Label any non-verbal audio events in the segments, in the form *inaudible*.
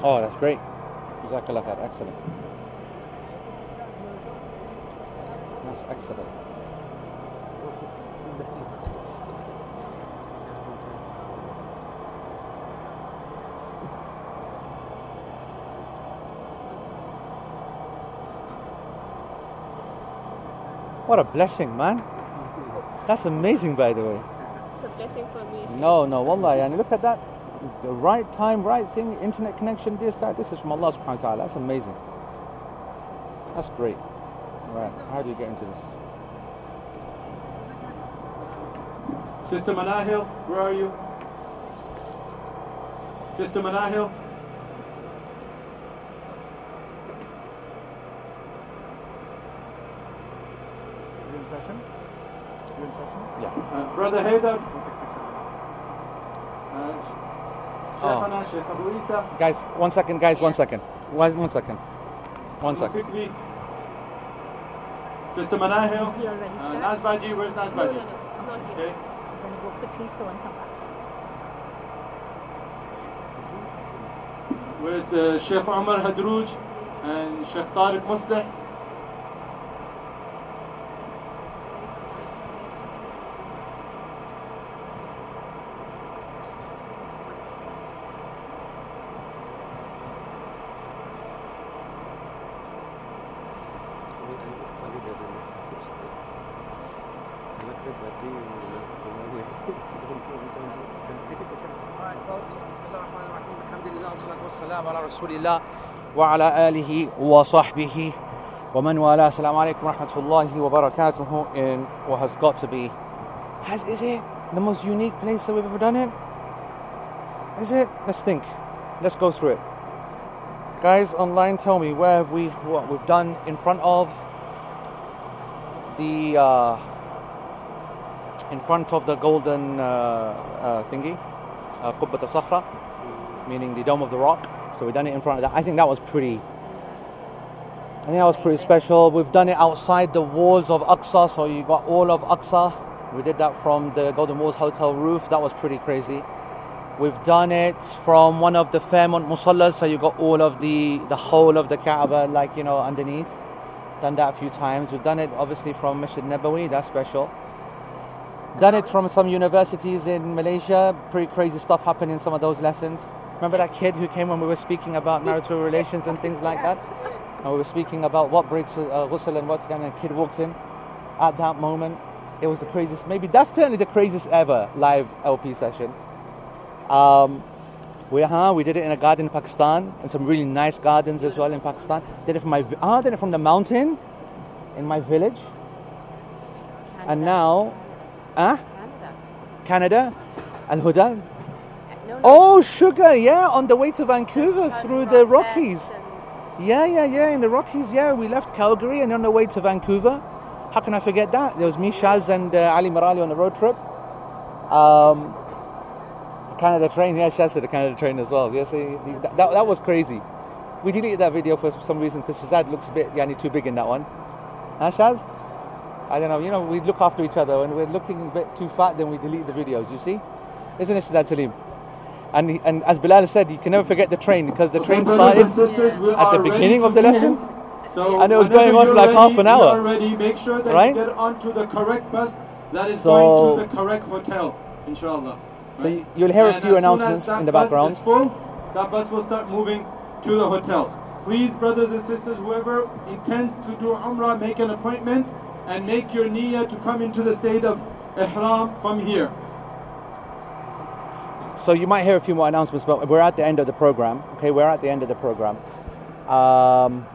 Oh, that's great. Jazakallah khair. Excellent. That's excellent. What a blessing, man. That's amazing, by the way. It's a blessing for me. No, no, wallah, and look at that. The right time, right thing, internet connection, this, that. This is from Allah subhanahu wa ta'ala. That's amazing. That's great. Right, how do you get into this? Sister Manahil, where are you? Sister Manahil? You in session? You in session? Yeah. Uh, Brother Haydar, We'll take picture. uh, Shaykhana, Shaykh Abu Isa, Guys, one second, guys, one second. One, one second. One Abu second. Fikri, Sister Manahil, Did he already uh, start? Nazbaji, where's No, no, Nazbaji? no, I'm not here. Okay. I'm going to go quickly so and come back. Where's uh, Sheikh Umar Hadrouj and Sheikh Tariq Musleh? Wa ala alihi wa sahbihi wa man wala. Assalamu alaikum wa rahmatullahi wa barakatuhu in what has got to be. Has, is it the most unique place that we've ever done it? Is it? Let's think. Let's go through it. Guys online, tell me where have we, what we've done in front of the, uh, in front of the golden uh, uh, thingy, uh, Qubbat al-Sakhra, meaning the Dome of the Rock. So we've done it in front of that. I think that was pretty. I think that was pretty special. We've done it outside the walls of Aqsa, so you got all of Aqsa. We did that from the Golden Walls Hotel roof. That was pretty crazy. We've done it from one of the Fairmont Musallas, so you got all of the the whole of the Kaaba, like you know, underneath. Done that a few times. We've done it obviously from Masjid Nabawi. That's special. Done it from some universities in Malaysia. Pretty crazy stuff happened in some of those lessons. Remember that kid who came when we were speaking about marital relations and things like that? And we were speaking about what breaks uh, ghusl and what's going and a kid walks in. At that moment, it was the craziest. Maybe that's certainly the craziest ever live LP session. Um, we, huh, we did it in a garden in Pakistan, and some really nice gardens as well in Pakistan. Did it from my, ah, did it from the mountain in my village, and now, ah, Canada. Canada, Al Huda. Oh, sugar, yeah, on the way to Vancouver through the Rockies. Yeah, yeah, yeah, in the Rockies, yeah. We left Calgary and on the way to Vancouver. How can I forget that? There was me, Shaz, and uh, Ali Marali on the road trip. Um, Canada train, yeah, Shaz did the Canada train as well. Yes, he- that, that, was crazy. We deleted that video for some reason because Shazad looks a bit yani, too big in that one. Huh, Shaz? I don't know, you know, we look after each other. When we're looking a bit too fat, then we delete the videos, you see? Isn't it, Shazad Salim? And, he- and as Bilal said, you can never forget the train because the Okay, train and started sisters, at the beginning of the lesson. So And it was going on for like ready, half an hour. ready. Make sure that Right? you get onto the correct bus that is So- going to the correct hotel, inshallah. So Right? you- you'll hear a few announcements in the background. Full, that bus will start moving to the hotel. Please, brothers and sisters, whoever intends to do Umrah, make an appointment and make your niyyah to come into the state of ihram from here. So you might hear a few more announcements, but we're at the end of the program. Okay, we're at the end of the program. Um,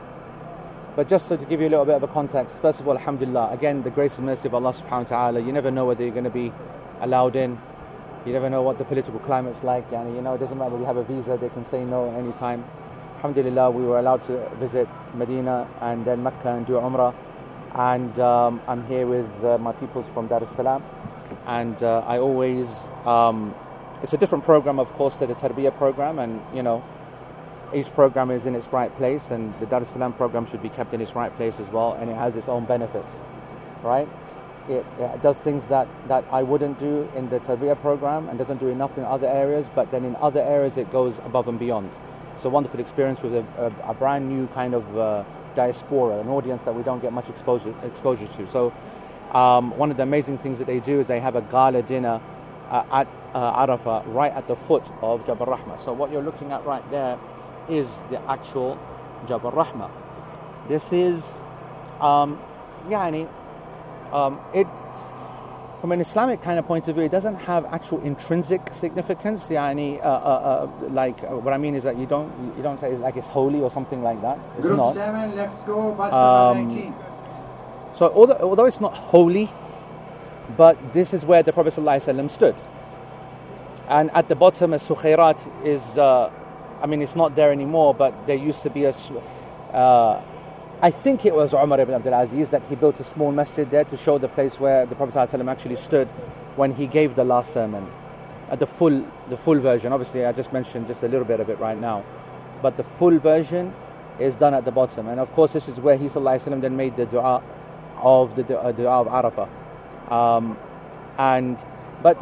but just so to give you a little bit of a context, first of all, Alhamdulillah, again, the grace and mercy of Allah Subhanahu wa Taala. You never know whether you're going to be allowed in. You never know what the political climate's like, and you know it doesn't matter. You have a visa; they can say no anytime. Alhamdulillah, we were allowed to visit Medina and then Mecca and do Umrah. And um, I'm here with uh, my peoples from Dar es Salaam, and uh, I always um, it's a different program, of course, to the Tarbiyah program, and you know, each program is in its right place, and the Dar es Salaam program should be kept in its right place as well, and it has its own benefits, right? It, it does things that, that I wouldn't do in the Tarbiyah program and doesn't do enough in other areas, but then in other areas it goes above and beyond. It's a wonderful experience with a, a, a brand new kind of uh, diaspora, an audience that we don't get much exposure, exposure to. So, um, one of the amazing things that they do is they have a gala dinner at uh, Arafah, right at the foot of Jabal Rahmah. So, what you're looking at right there is the actual Jabal Rahmah. This is, um, yani, um, it from an Islamic kind of point of view, it doesn't have actual intrinsic significance. Yani, uh, uh, uh, like uh, what I mean is that you don't you don't say it's like it's holy or something like that. It's Group not. 7, let's go, bus Um, number 19. So although, although it's not holy, but this is where the Prophet ﷺ stood. And at the bottom, a Sukhairat is, uh, I mean, it's not there anymore, but there used to be a, su- uh, I think it was Umar ibn Abdul Aziz that he built a small masjid there to show the place where the Prophet ﷺ actually stood when he gave the last sermon. At the full, the full version, obviously, I just mentioned just a little bit of it right now, but the full version is done at the bottom. And of course, this is where he ﷺ then made the dua of the dua, dua of Arafah. Um, and but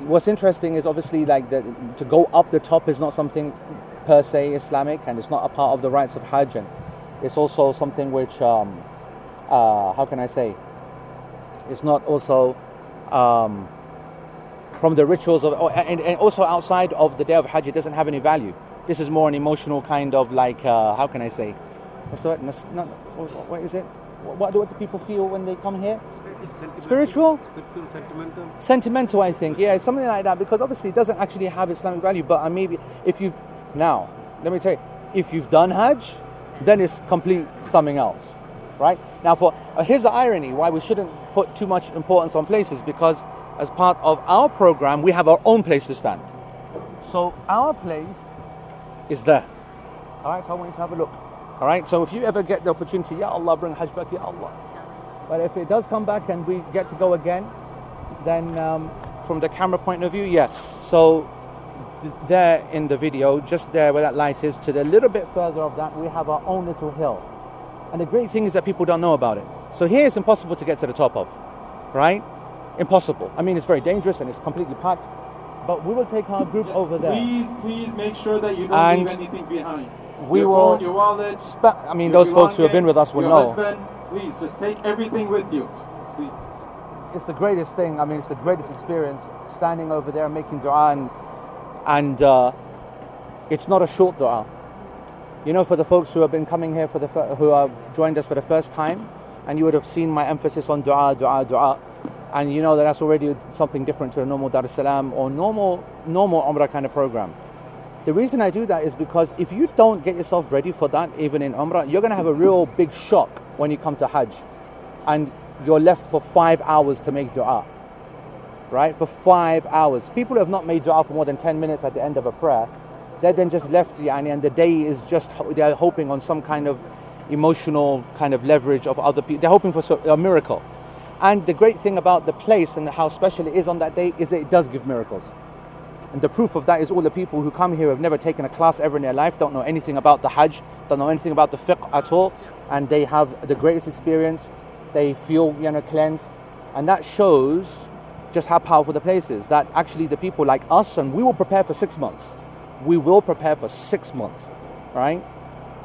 what's interesting is obviously like the, to go up the top is not something per se Islamic, and it's not a part of the rites of Hajj. And it's also something which, um, uh, how can I say, it's not also um, from the rituals of, oh, and, and also outside of the day of Hajj, it doesn't have any value. This is more an emotional kind of like, uh, how can I say, what's it? What, what do people feel when they come here? Spiritual? Spiritual, sentimental. sentimental i think. Yeah something like that because obviously it doesn't actually have islamic value but i maybe if you've now let me tell you if you've done hajj then it's complete something else right? Now for uh, here's the irony why we shouldn't put too much importance on places because as part of our program we have our own place to stand. So our place is there. All right so i want you to have a look. All right so if you ever get the opportunity ya allah bring hajj back ya allah but if it does come back and we get to go again, then um, from the camera point of view, yes. So th- there in the video, just there where that light is, to the little bit further of that, we have our own little hill. And the great thing is that people don't know about it. So here it's impossible to get to the top of, right? Impossible. I mean, it's very dangerous and it's completely packed. But we will take our group over there. Please, please make sure that you don't And leave anything behind. we your will phone, your wallet. Spa- I mean, those folks who have been with us will know. Husband, please, just take everything with you. Please. it's the greatest thing. I mean, it's the greatest experience standing over there making dua, and, and uh, it's not a short dua. You know, for the folks who have been coming here for the fir- who have joined us for the first time, and you would have seen my emphasis on dua, dua, dua, and you know that that's already something different to a normal Dar es Salaam or normal normal Umrah kind of program. The reason I do that is because if you don't get yourself ready for that, even in Umrah, you're going to have a real big shock when you come to Hajj. And you're left for five hours to make dua. Right? For five hours. People who have not made dua for more than 10 minutes at the end of a prayer, they're then just left, yani, and the day is just, they're hoping on some kind of emotional kind of leverage of other people. They're hoping for a miracle. And the great thing about the place and how special it is on that day is that it does give miracles. And the proof of that is all the people who come here have never taken a class ever in their life, don't know anything about the Hajj, don't know anything about the fiqh at all, and they have the greatest experience. They feel you know cleansed, and that shows just how powerful the place is. That actually the people like us, and we will prepare for six months. We will prepare for six months, right?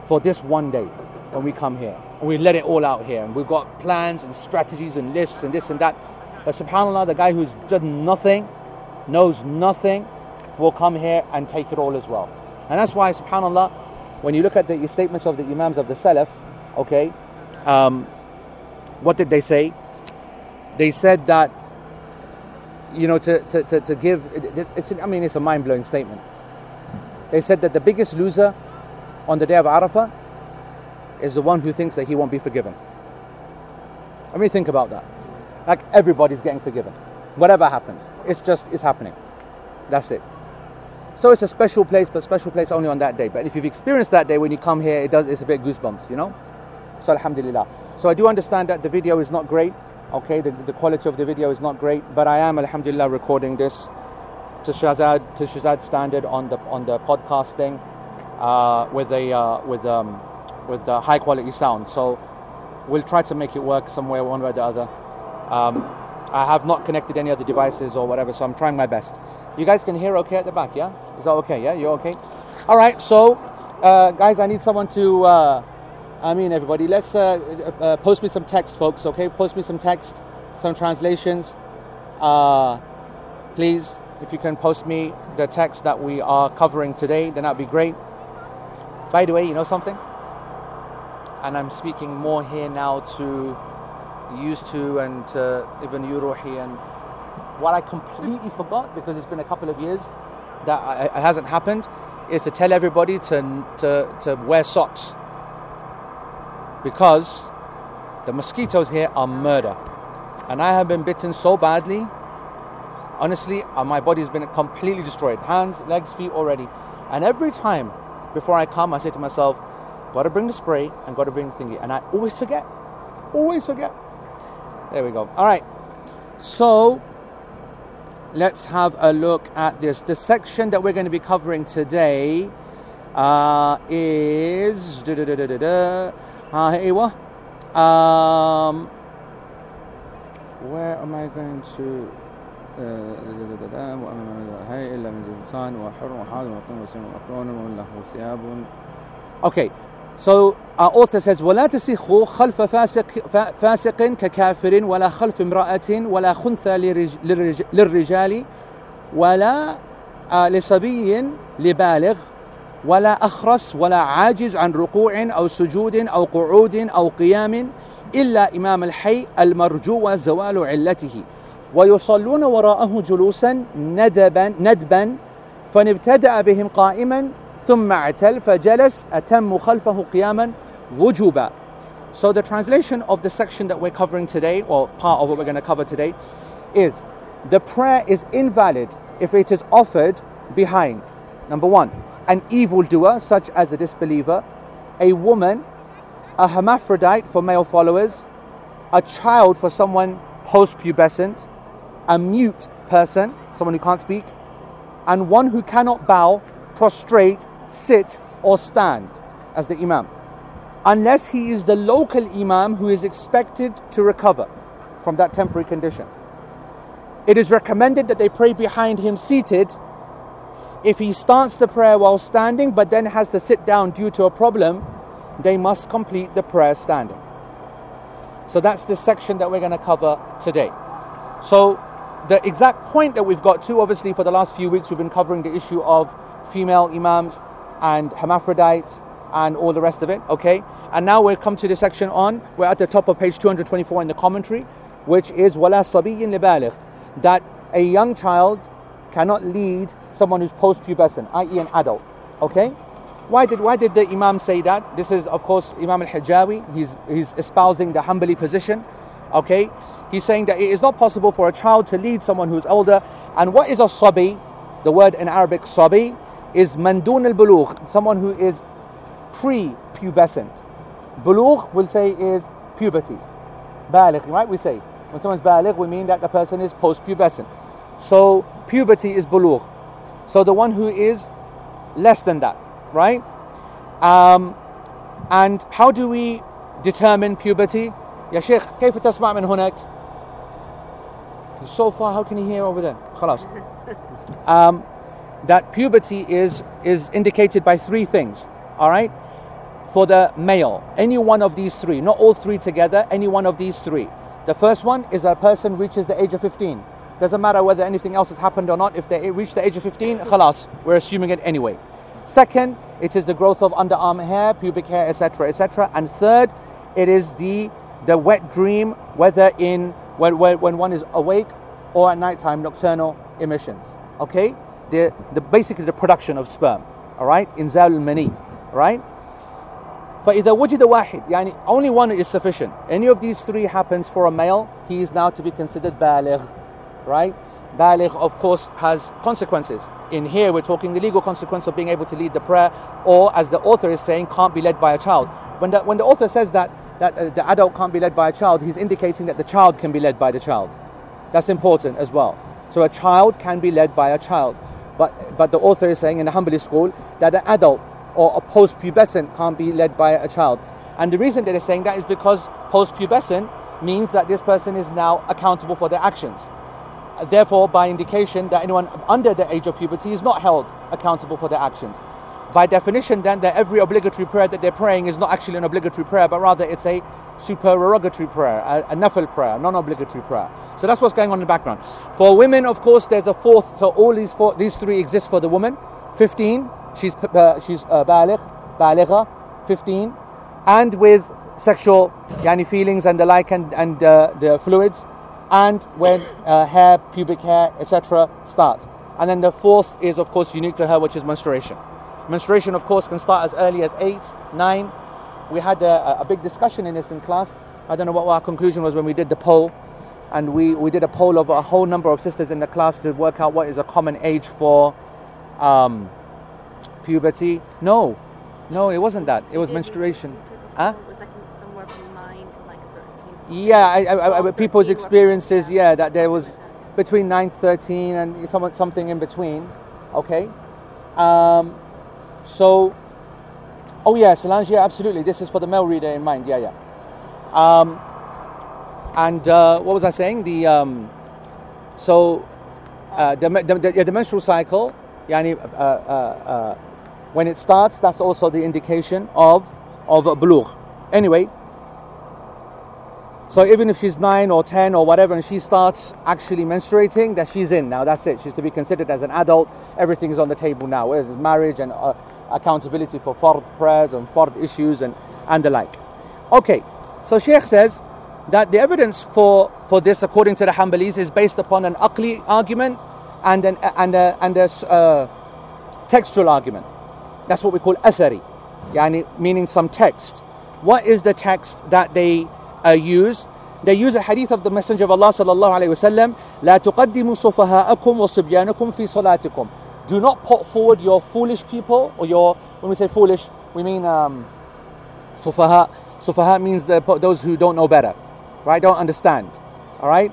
For this one day when we come here. And we let it all out here. And we've got plans and strategies and lists and this and that. But subhanAllah, the guy who's done nothing, knows nothing, will come here and take it all as well. And that's why, subhanAllah, when you look at the statements of the Imams of the Salaf, okay, um, what did they say? They said that, you know, to, to, to, to give, it- it's, I mean, it's a mind blowing statement. They said that the biggest loser on the day of Arafah is the one who thinks that he won't be forgiven. I mean, think about that. Like everybody's getting forgiven. Whatever happens, it's just it's happening. That's it. So it's a special place, but special place only on that day. But if you've experienced that day when you come here, it does it's a bit goosebumps, you know. So Alhamdulillah. So I do understand that the video is not great. Okay, the, the quality of the video is not great, but I am Alhamdulillah recording this to Shazad to Shazad standard on the on the podcast thing uh, with a uh, with um, with the high quality sound. So we'll try to make it work somewhere one way or the other. Um, I have not connected any other devices or whatever, so I'm trying my best. You guys can hear okay at the back, yeah? Is that okay? Yeah, you're okay. All right. So, uh, guys, I need someone to. Uh, I mean, everybody, let's uh, uh, post me some text, folks. Okay, post me some text, some translations. Uh, please, if you can post me the text that we are covering today, then that'd be great. By the way, you know something? And I'm speaking more here now to used to and to Ibn Yuruhi and what I completely forgot because it's been a couple of years that it hasn't happened is to tell everybody to, to, to wear socks because the mosquitoes here are murder. And I have been bitten so badly honestly uh, my body's been completely destroyed. Hands legs feet already. And every time before I come I say to myself gotta bring the spray and gotta bring the thingy. And I always forget. Always forget. There we go. All right. So let's have a look at this. The section that we're going to be covering today uh, is Uh, إيوه. um, where am I going to هاي إلا من زبطان وحر وحاضر وطن وسلم وأكرون وله ثياب. Okay, so our author says ولا تسخوا خلف فاسق فاسق ككافر ولا خلف امرأة ولا خنثى لرج- للرج- للرجال ولا آه، لصبي لبالغ. ولا أخرس ولا عاجز عن ركوع أو سجود أو قعود أو قيام إلا إمام الحي المرجو زوال علته ويصلون وراءه جلوسا ندبا ندبا فان ابتدأ بهم قائما ثم اعتل فجلس أتم خلفه قياما وجوبا So the translation of the section that we're covering today, or part of what we're going to cover today, is the prayer is invalid if it is offered behind. Number one, an evildoer such as a disbeliever, a woman, a hermaphrodite for male followers, a child for someone post-pubescent, a mute person, someone who can't speak, and one who cannot bow, prostrate, sit, or stand as the imam unless he is the local imam who is expected to recover from that temporary condition. It is recommended that they pray behind him seated. If he starts the prayer while standing but then has to sit down due to a problem, they must complete the prayer standing. So that's the section that we're going to cover today. So, the exact point that we've got to, obviously, for the last few weeks, we've been covering the issue of female imams and hermaphrodites and all the rest of it, okay? And now we've come to the section on, we're at the top of page 224 in the commentary, which is wala sabiyin libaligh, that a young child cannot lead someone who's post-pubescent, i.e. an adult, okay? Why did, why did the Imam say that? This is, of course, Imam al-Hijawi. He's, he's espousing the Hanbali position, okay? He's saying that it is not possible for a child to lead someone who's older. And what is a sabi? The word in Arabic, sabi, is mandun al-bulugh, someone who is pre-pubescent. Bulugh, we'll say, is puberty. Baligh, right? We say. When someone's baligh, we mean that the person is post-pubescent. So puberty is bulugh. So the one who is less than that, right? Um, and how do we determine puberty? يا شيخ كيف تسمع من هناك؟ He's so far, how can he hear over there? خلاص. *laughs* Um, that puberty is is indicated by three things. All right, for the male, any one of these three, not all three together, any one of these three. The first one is a person reaches the age of 15. Doesn't matter whether anything else has happened or not. If they reach the age of 15, khalas, we're assuming it anyway. Second, it is the growth of underarm hair, pubic hair, etc., etc. And third, it is the the wet dream, whether in when, when, when one is awake or at nighttime, nocturnal emissions. Okay, the, the basically the production of sperm. All right, inzal al-mani. Right. فإذا وجد واحد يعني only one is sufficient. Any of these three happens for a male, he is now to be considered baligh. Right? Baligh, of course, has consequences. In here, we're talking the legal consequence of being able to lead the prayer, or as the author is saying, can't be led by a child. When the, when the author says that, that uh, the adult can't be led by a child, he's indicating that the child can be led by the child. That's important as well. So a child can be led by a child. But, but the author is saying in the Hanbali school that an adult or a post-pubescent can't be led by a child. And the reason that they're saying that is because post-pubescent means that this person is now accountable for their actions. Therefore, by indication that anyone under the age of puberty is not held accountable for their actions. By definition, then, that every obligatory prayer that they're praying is not actually an obligatory prayer, but rather it's a supererogatory prayer, a, a nafil prayer, non-obligatory prayer. So that's what's going on in the background. For women, of course, there's a fourth. So all these four, these three exist for the woman. 15, she's uh, she's uh, baligh, baligha, 15, and with sexual yani feelings and the like and, and uh, the fluids and when uh, hair pubic hair etc starts. And then the fourth is of course unique to her which is menstruation. Menstruation of course can start as early as 8 9 we had a, a big discussion in this in class. I don't know what our conclusion was when we did the poll. And we, we did a poll of a whole number of sisters in the class to work out what is a common age for um, puberty. No. No it wasn't that. It was menstruation. Huh? was like somewhere from 9 to like 13. Yeah, I, I, I, people's experiences. yeah, Yeah, that there was between 9 to 13 and somewhat something in between. Okay. Um, so, oh yeah, Solange. Yeah, absolutely. This is for the male reader in mind. Yeah, yeah. Um, and uh, what was I saying? The um, so uh, the, the, the, yeah, the menstrual cycle. Yani, uh, uh, uh, when it starts, that's also the indication of of a bulugh. Anyway, so even if she's nine or ten or whatever, and she starts actually menstruating, that she's in now. That's it. She's to be considered as an adult. Everything is on the table now. Marriage and uh, accountability for fard prayers and fard issues and and the like. Okay, so Sheikh says that the evidence for for this, according to the Hanbalis, is based upon an aqli argument and an and a and a uh, textual argument. That's what we call athari, yani meaning some text. What is the text that they uh, use? They use a hadith of the Messenger of Allah sallallahu alaihi wasallam. لا تقدموا صفهاءكم وصبيانكم في صلاتكم. Do not put forward your foolish people or your. When we say foolish, we mean um, sufaha. Sufaha means the, those who don't know better, right? Don't understand, all right?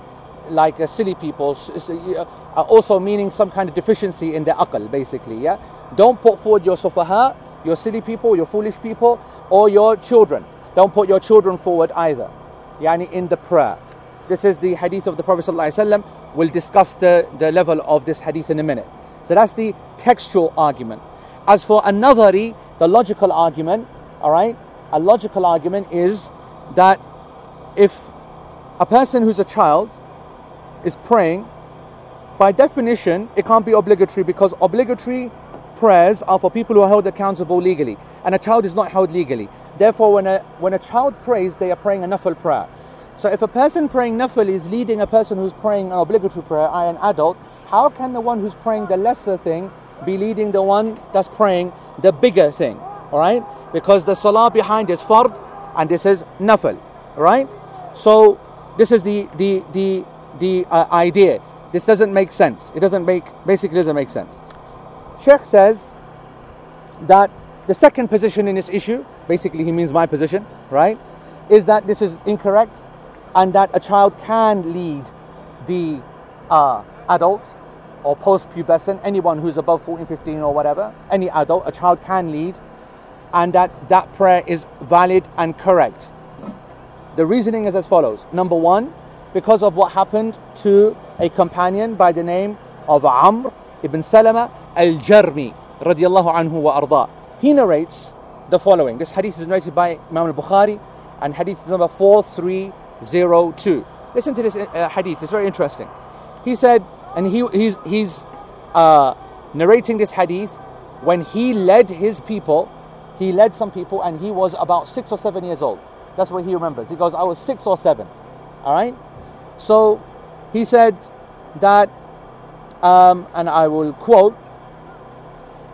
Like uh, silly people. s- s- uh, uh, also meaning some kind of deficiency in their aql, basically. Yeah. Don't put forward your sufaha, your silly people, your foolish people, or your children. Don't put your children forward either. Yani in the prayer. This is the hadith of the Prophet ﷺ. We'll discuss the, the level of this hadith in a minute. So that's the textual argument. As for another, the logical argument, all right, a logical argument is that if a person who's a child is praying, by definition, it can't be obligatory because obligatory prayers are for people who are held accountable legally, and a child is not held legally. Therefore, when a when a child prays, they are praying a nafil prayer. So, if a person praying nafil is leading a person who's praying an obligatory prayer, i.e., an adult, how can the one who's praying the lesser thing be leading the one that's praying the bigger thing? All right, because the salah behind is fard, and this is nafil. All right, so this is the the the the uh, idea. This doesn't make sense. It doesn't make basically doesn't make sense. Sheikh says that the second position in this issue, basically he means my position, right, is that this is incorrect and that a child can lead the uh, adult or post-pubescent, anyone who's above 14, 15 or whatever, any adult, a child can lead and that that prayer is valid and correct. The reasoning is as follows. Number one, because of what happened to a companion by the name of Amr ibn Salama al-Jarmi radiallahu anhu wa arda. He narrates the following. This hadith is narrated by Imam al-Bukhari and hadith number 4302. Listen to this uh, hadith, it's very interesting. He said, and he, he's, he's uh, narrating this hadith when he led his people, he led some people and he was about six or seven years old. That's what he remembers. He goes, I was six or seven. All right? So he said that, um, and I will quote,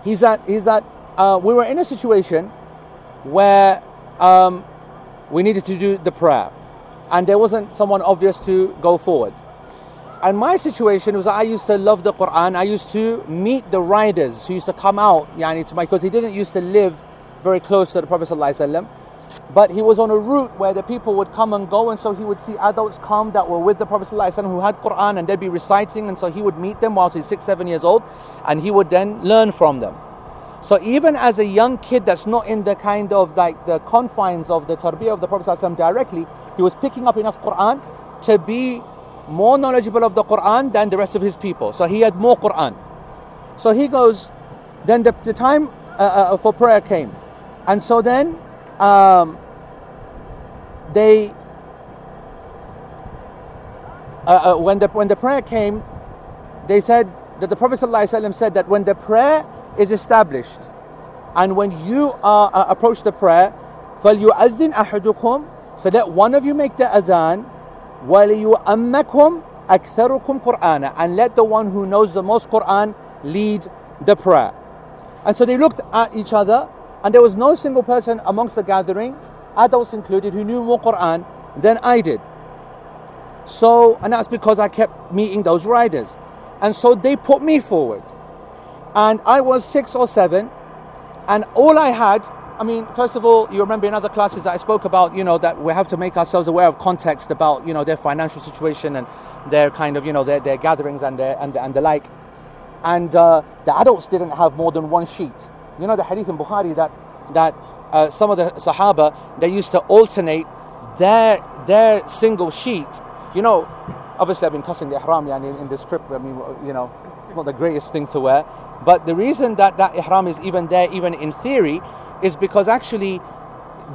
he's that, he's that uh, we were in a situation where um, we needed to do the prayer and there wasn't someone obvious to go forward. And my situation was that I used to love the Quran. I used to meet the riders who used to come out, yani, to my because he didn't used to live very close to the Prophet but he was on a route where the people would come and go, and so he would see adults come that were with the Prophet ﷺ who had Quran, and they'd be reciting, and so he would meet them whilst he's six, seven years old, and he would then learn from them. So even as a young kid that's not in the kind of like the confines of the tarbiyah of the Prophet ﷺ directly, he was picking up enough Quran to be more knowledgeable of the Quran than the rest of his people. So he had more Quran. So he goes, then the, the time uh, uh, for prayer came. And so then um, they, uh, uh, when, the, when the prayer came, they said that the Prophet ﷺ said that when the prayer is established and when you uh, uh, approach the prayer, فَلْيُؤَذِّنْ أَحَدُكُمْ So that one of you make the adhan, وَلِيُؤَمَّكُمْ أَكْثَرُكُمْ قُرْآنًا And let the one who knows the most Quran lead the prayer. And so they looked at each other, and there was no single person amongst the gathering, adults included, who knew more Quran than I did. So, and that's because I kept meeting those riders. And so they put me forward. And I was six or seven, and all I had, I mean, first of all, you remember in other classes that I spoke about, you know, that we have to make ourselves aware of context about, you know, their financial situation and their kind of, you know, their, their gatherings and, their, and, and the like. And uh, the adults didn't have more than one sheet. You know, the hadith in Bukhari that, that uh, some of the Sahaba, they used to alternate their, their single sheet. You know, obviously I've been cussing the ihram yani, in this trip. I mean, you know, it's not the greatest thing to wear. But the reason that that ihram is even there, even in theory, is because actually,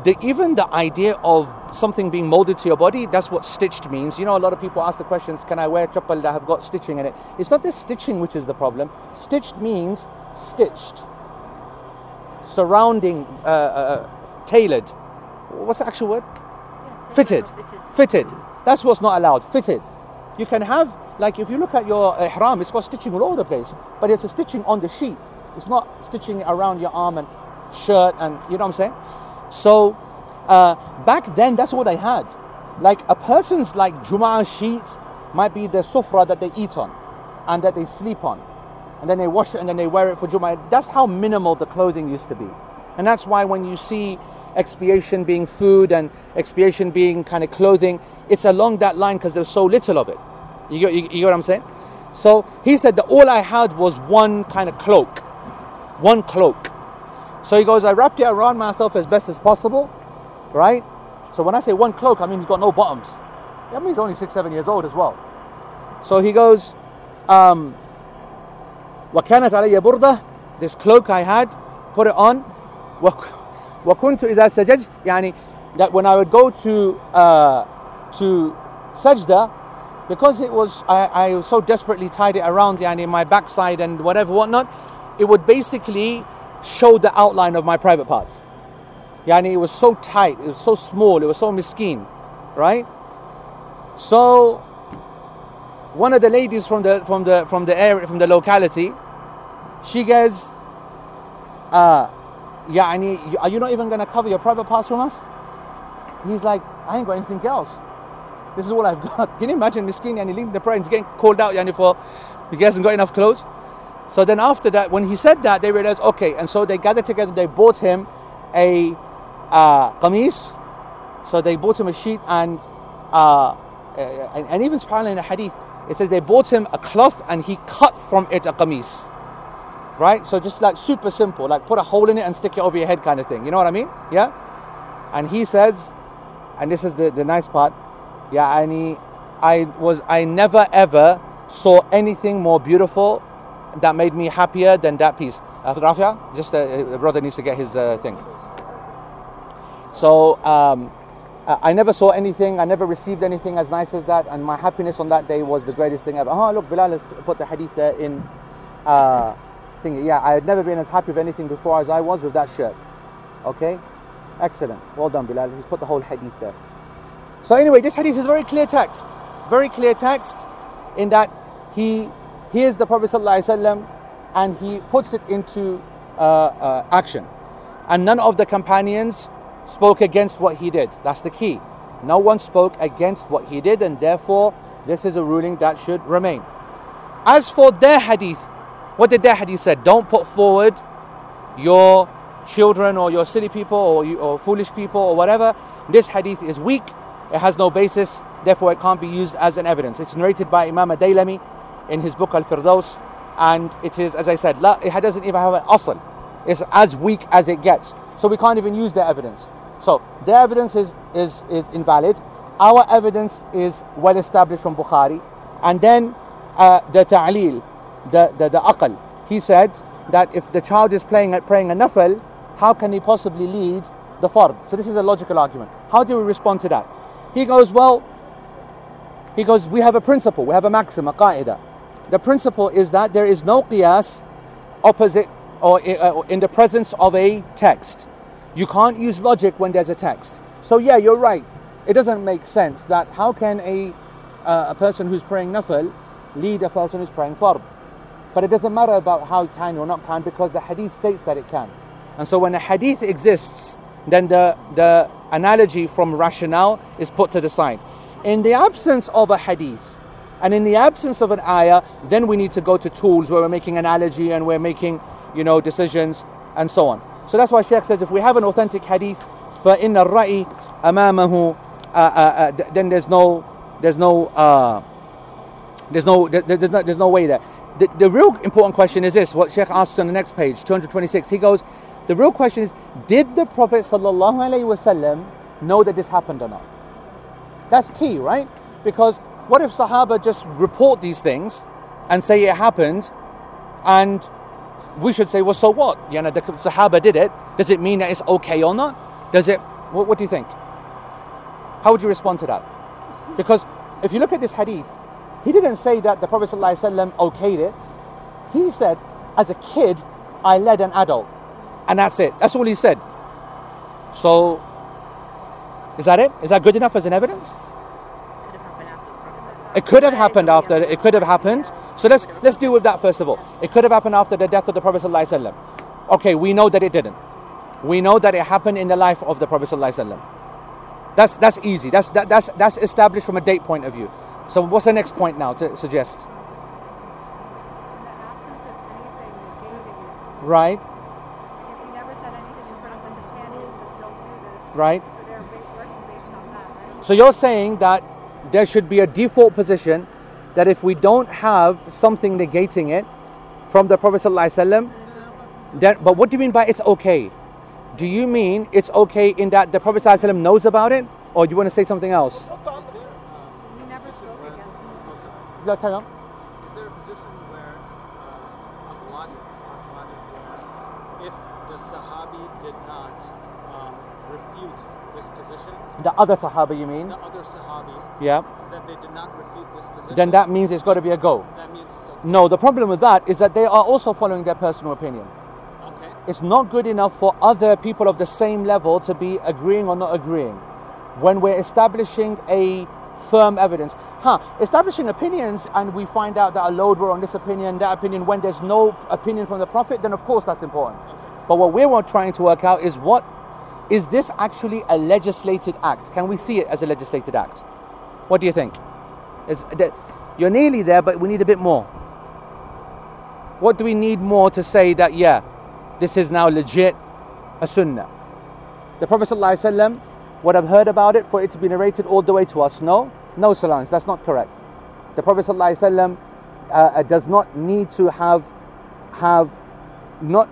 the, even the idea of something being molded to your body, that's what stitched means. You know, a lot of people ask the questions, can I wear chappal that have got stitching in it? It's not the stitching which is the problem. Stitched means stitched, surrounding, uh, uh, tailored. What's the actual word? Yeah, Fitted. Fitted. Fitted. That's what's not allowed. Fitted. You can have, like, if you look at your ihram, it's got stitching all over the place, but it's a stitching on the sheet. It's not stitching around your arm and shirt, and you know what I'm saying. So uh, back then, that's what they had. Like a person's like Jum'ah sheet might be the sufra that they eat on, and that they sleep on, and then they wash it and then they wear it for Jum'ah. That's how minimal the clothing used to be, and that's why when you see expiation being food and expiation being kind of clothing, it's along that line because there's so little of it. You get, you, you get what I'm saying? So he said that all I had was one kind of cloak, one cloak. So he goes, I wrapped it around myself as best as possible, right? So when I say one cloak, I mean he's got no bottoms. That means he's only six, seven years old as well. So he goes, um, وكانت علي بردة this cloak I had, put it on. وك- وكنت إذا سجدت يعني that when I would go to uh, to sajda, because it was I, I was so desperately tied it around yani my backside and whatever whatnot, it would basically show the outline of my private parts. Yani it was so tight, it was so small, it was so miskeen, right? So one of the ladies from the from the from the area from the locality, she goes, uh, يعني, are you not even gonna cover your private parts from us? He's like, I ain't got anything else. This is all I've got. *laughs* Can you imagine Miskin and leaving the prayer and he's getting called out yani, for he hasn't got enough clothes? So then after that, when he said that, they realized, okay, and so they gathered together, they bought him a uh, qamis. So they bought him a sheet and, uh, and, and even subhanAllah in the hadith, it says they bought him a cloth and he cut from it a qamis. Right? So just like super simple, like put a hole in it and stick it over your head kind of thing. You know what I mean? Yeah? And he says, and this is the, the nice part, yeah, and he, I was I never ever saw anything more beautiful that made me happier than that piece. Uh, Rafia, just uh, the brother needs to get his uh, thing. So um, I never saw anything, I never received anything as nice as that, and my happiness on that day was the greatest thing ever. Oh, look, Bilal has put the hadith there in uh, thing. Yeah, I had never been as happy with anything before as I was with that shirt. Okay, excellent. Well done, Bilal. He's put the whole hadith there. So anyway, this hadith is very clear text, very clear text, in that he hears the Prophet ﷺ and he puts it into uh, uh, action, and none of the companions spoke against what he did. That's the key. No one spoke against what he did, and therefore this is a ruling that should remain. As for their hadith, what did their hadith say? Don't put forward your children or your silly people or, you, or foolish people or whatever. This hadith is weak. It has no basis. Therefore, it can't be used as an evidence. It's narrated by Imam Dailami in his book Al Firdaus, and it is, as I said, it doesn't even have an asl. It's as weak as it gets. So we can't even use their evidence. So their evidence is, is, is invalid. Our evidence is well established from Bukhari. And then uh, the ta'leel, the, the, the aql, he said that if the child is playing, at praying a nafil, how can he possibly lead the fard? So this is a logical argument. How do we respond to that? He goes, well, he goes, we have a principle, we have a maxim, a qaida. The principle is that there is no qiyas opposite or uh, in the presence of a text. You can't use logic when there's a text. So yeah, you're right. It doesn't make sense that how can a uh, a person who's praying nafil lead a person who's praying fard? But it doesn't matter about how it can or not can because the hadith states that it can. And so when a hadith exists, then the, the analogy from rationale is put to the side. In the absence of a hadith, and in the absence of an ayah, then we need to go to tools where we're making analogy and we're making, you know, decisions and so on. So that's why Sheikh says if we have an authentic hadith, فَإِنَّ الرَّأِي أَمَامَهُ uh, uh, uh, then there's no, there's no, uh, there's no, there, there's no, there's no way there. The, the real important question is this: what Sheikh asks on the next page, 226. He goes, the real question is, did the Prophet sallallahu alaihi wasallam know that this happened or not? That's key, right? Because what if Sahaba just report these things and say it happened, and we should say, well, so what? You know, the Sahaba did it. Does it mean that it's okay or not? Does it? What, what do you think? How would you respond to that? Because if you look at this hadith, he didn't say that the Prophet ﷺ okayed it. He said, as a kid, I led an adult. And that's it. That's all he said. So, is that it? Is that good enough as an evidence? It could have happened after. It could have happened. So let's let's deal with that first of all. It could have happened after the death of the Prophet ﷺ. Okay, we know that it didn't. We know that it happened in the life of the Prophet ﷺ. That's that's easy. That's that, that's that's established from a date point of view. So what's the next point now to suggest? Right, right? So you're saying that there should be a default position that if we don't have something negating it from the Prophet ﷺ, then but what do you mean by it's okay? Do you mean it's okay in that the Prophet ﷺ knows about it? Or do you want to say something else? He never spoke against him. No, carry on. Is there a position where, uh, logic, logic, if the Sahabi did not um, refute this position, The other Sahaba, you mean? the other Sahabi, Yeah. that they did not refute Then that means it's got to be a go. that means it's okay. No, the problem with that is that they are also following their personal opinion. okay. It's not good enough for other people of the same level to be agreeing or not agreeing. When we're establishing a firm evidence, huh? Establishing opinions, and we find out that a load were on this opinion, that opinion. When there's no opinion from the Prophet, then of course that's important. But what we're trying to work out is what is this actually a legislated act? Can we see it as a legislated act? What do you think? Is that you're nearly there, but we need a bit more. What do we need more to say that yeah, this is now legit a sunnah? The Prophet ﷺ would have heard about it for it to be narrated all the way to us. No, no, Solange, that's not correct. The Prophet ﷺ uh, uh, does not need to have have not.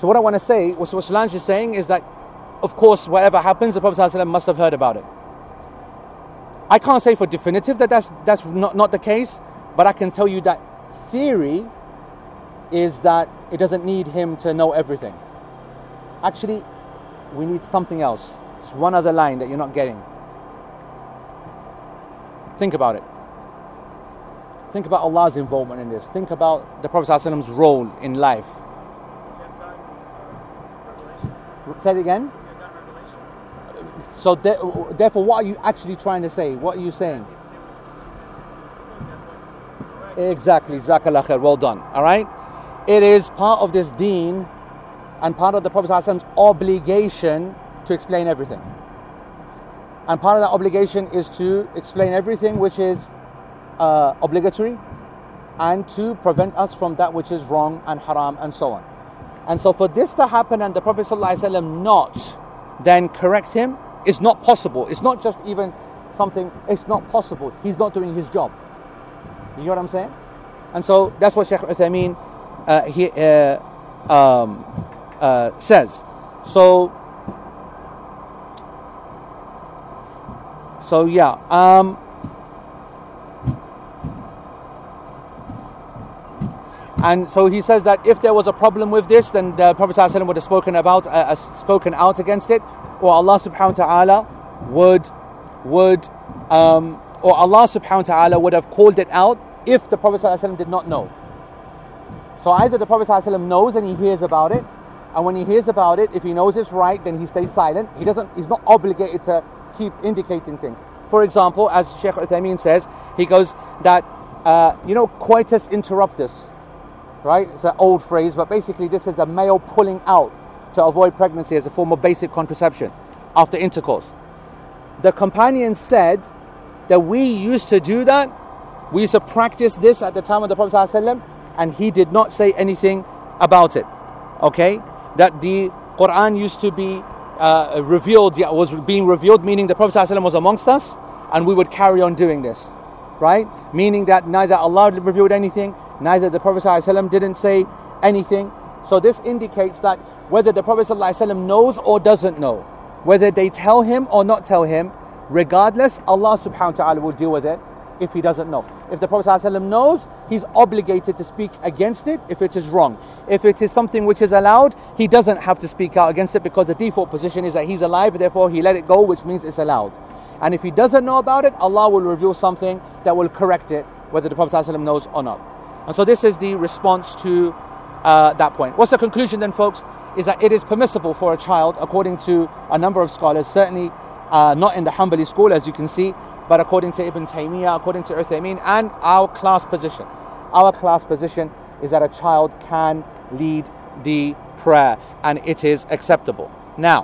So what I want to say, what what Solange is saying, is that of course whatever happens, the Prophet ﷺ must have heard about it. I can't say for definitive that that's that's not, not the case, but I can tell you that theory is that it doesn't need him to know everything. Actually, we need something else. Just one other line that you're not getting. Think about it. Think about Allah's involvement in this. Think about the Prophet ﷺ's role in life. Say it again. So, there- therefore, what are you actually trying to say? What are you saying? Exactly. Jazakallah. Well done. All right. It is part of this deen and part of the Prophet ﷺ's obligation to explain everything. And part of that obligation is to explain everything which is uh, obligatory and to prevent us from that which is wrong and haram and so on. And so for this to happen and the Prophet ﷺ not then correct him is not possible. It's not just even something, it's not possible. He's not doing his job. You know what I'm saying? And so that's what Sheikh Uthaymeen uh, he, uh, um, uh, says. So, so yeah. Um, and so he says that if there was a problem with this, then the Prophet would have spoken about, uh, uh, spoken out against it, or Allah Subhanahu wa Taala would, would, um, or Allah Subhanahu wa Taala would have called it out if the Prophet ﷺ did not know. So either the Prophet ﷺ knows and he hears about it, and when he hears about it, if he knows it's right, then he stays silent. He doesn't. He's not obligated to keep indicating things. For example, as Sheikh Uthaymeen says, he goes that uh, you know coitus interruptus, right? It's an old phrase, but basically this is a male pulling out to avoid pregnancy as a form of basic contraception after intercourse. The companion said that we used to do that. We used to practice this at the time of the Prophet ﷺ, and he did not say anything about it. Okay, that the Quran used to be uh, revealed, yeah, was being revealed, meaning the Prophet ﷺ was amongst us, and we would carry on doing this, right? Meaning that neither Allah revealed anything, neither the Prophet ﷺ didn't say anything. So this indicates that whether the Prophet ﷺ knows or doesn't know, whether they tell him or not tell him, regardless, Allah subhanahu wa ta'ala will deal with it if he doesn't know. If the Prophet ﷺ knows, he's obligated to speak against it if it is wrong. If it is something which is allowed, he doesn't have to speak out against it because the default position is that he's alive, therefore he let it go, which means it's allowed. And if he doesn't know about it, Allah will reveal something that will correct it, whether the Prophet ﷺ knows or not. And so this is the response to uh, that point. What's the conclusion then, folks? Is that it is permissible for a child, according to a number of scholars, certainly uh, not in the Hanbali school, as you can see, but according to Ibn Taymiyyah, according to Uthaymeen, and our class position. Our class position is that a child can lead the prayer and it is acceptable. Now,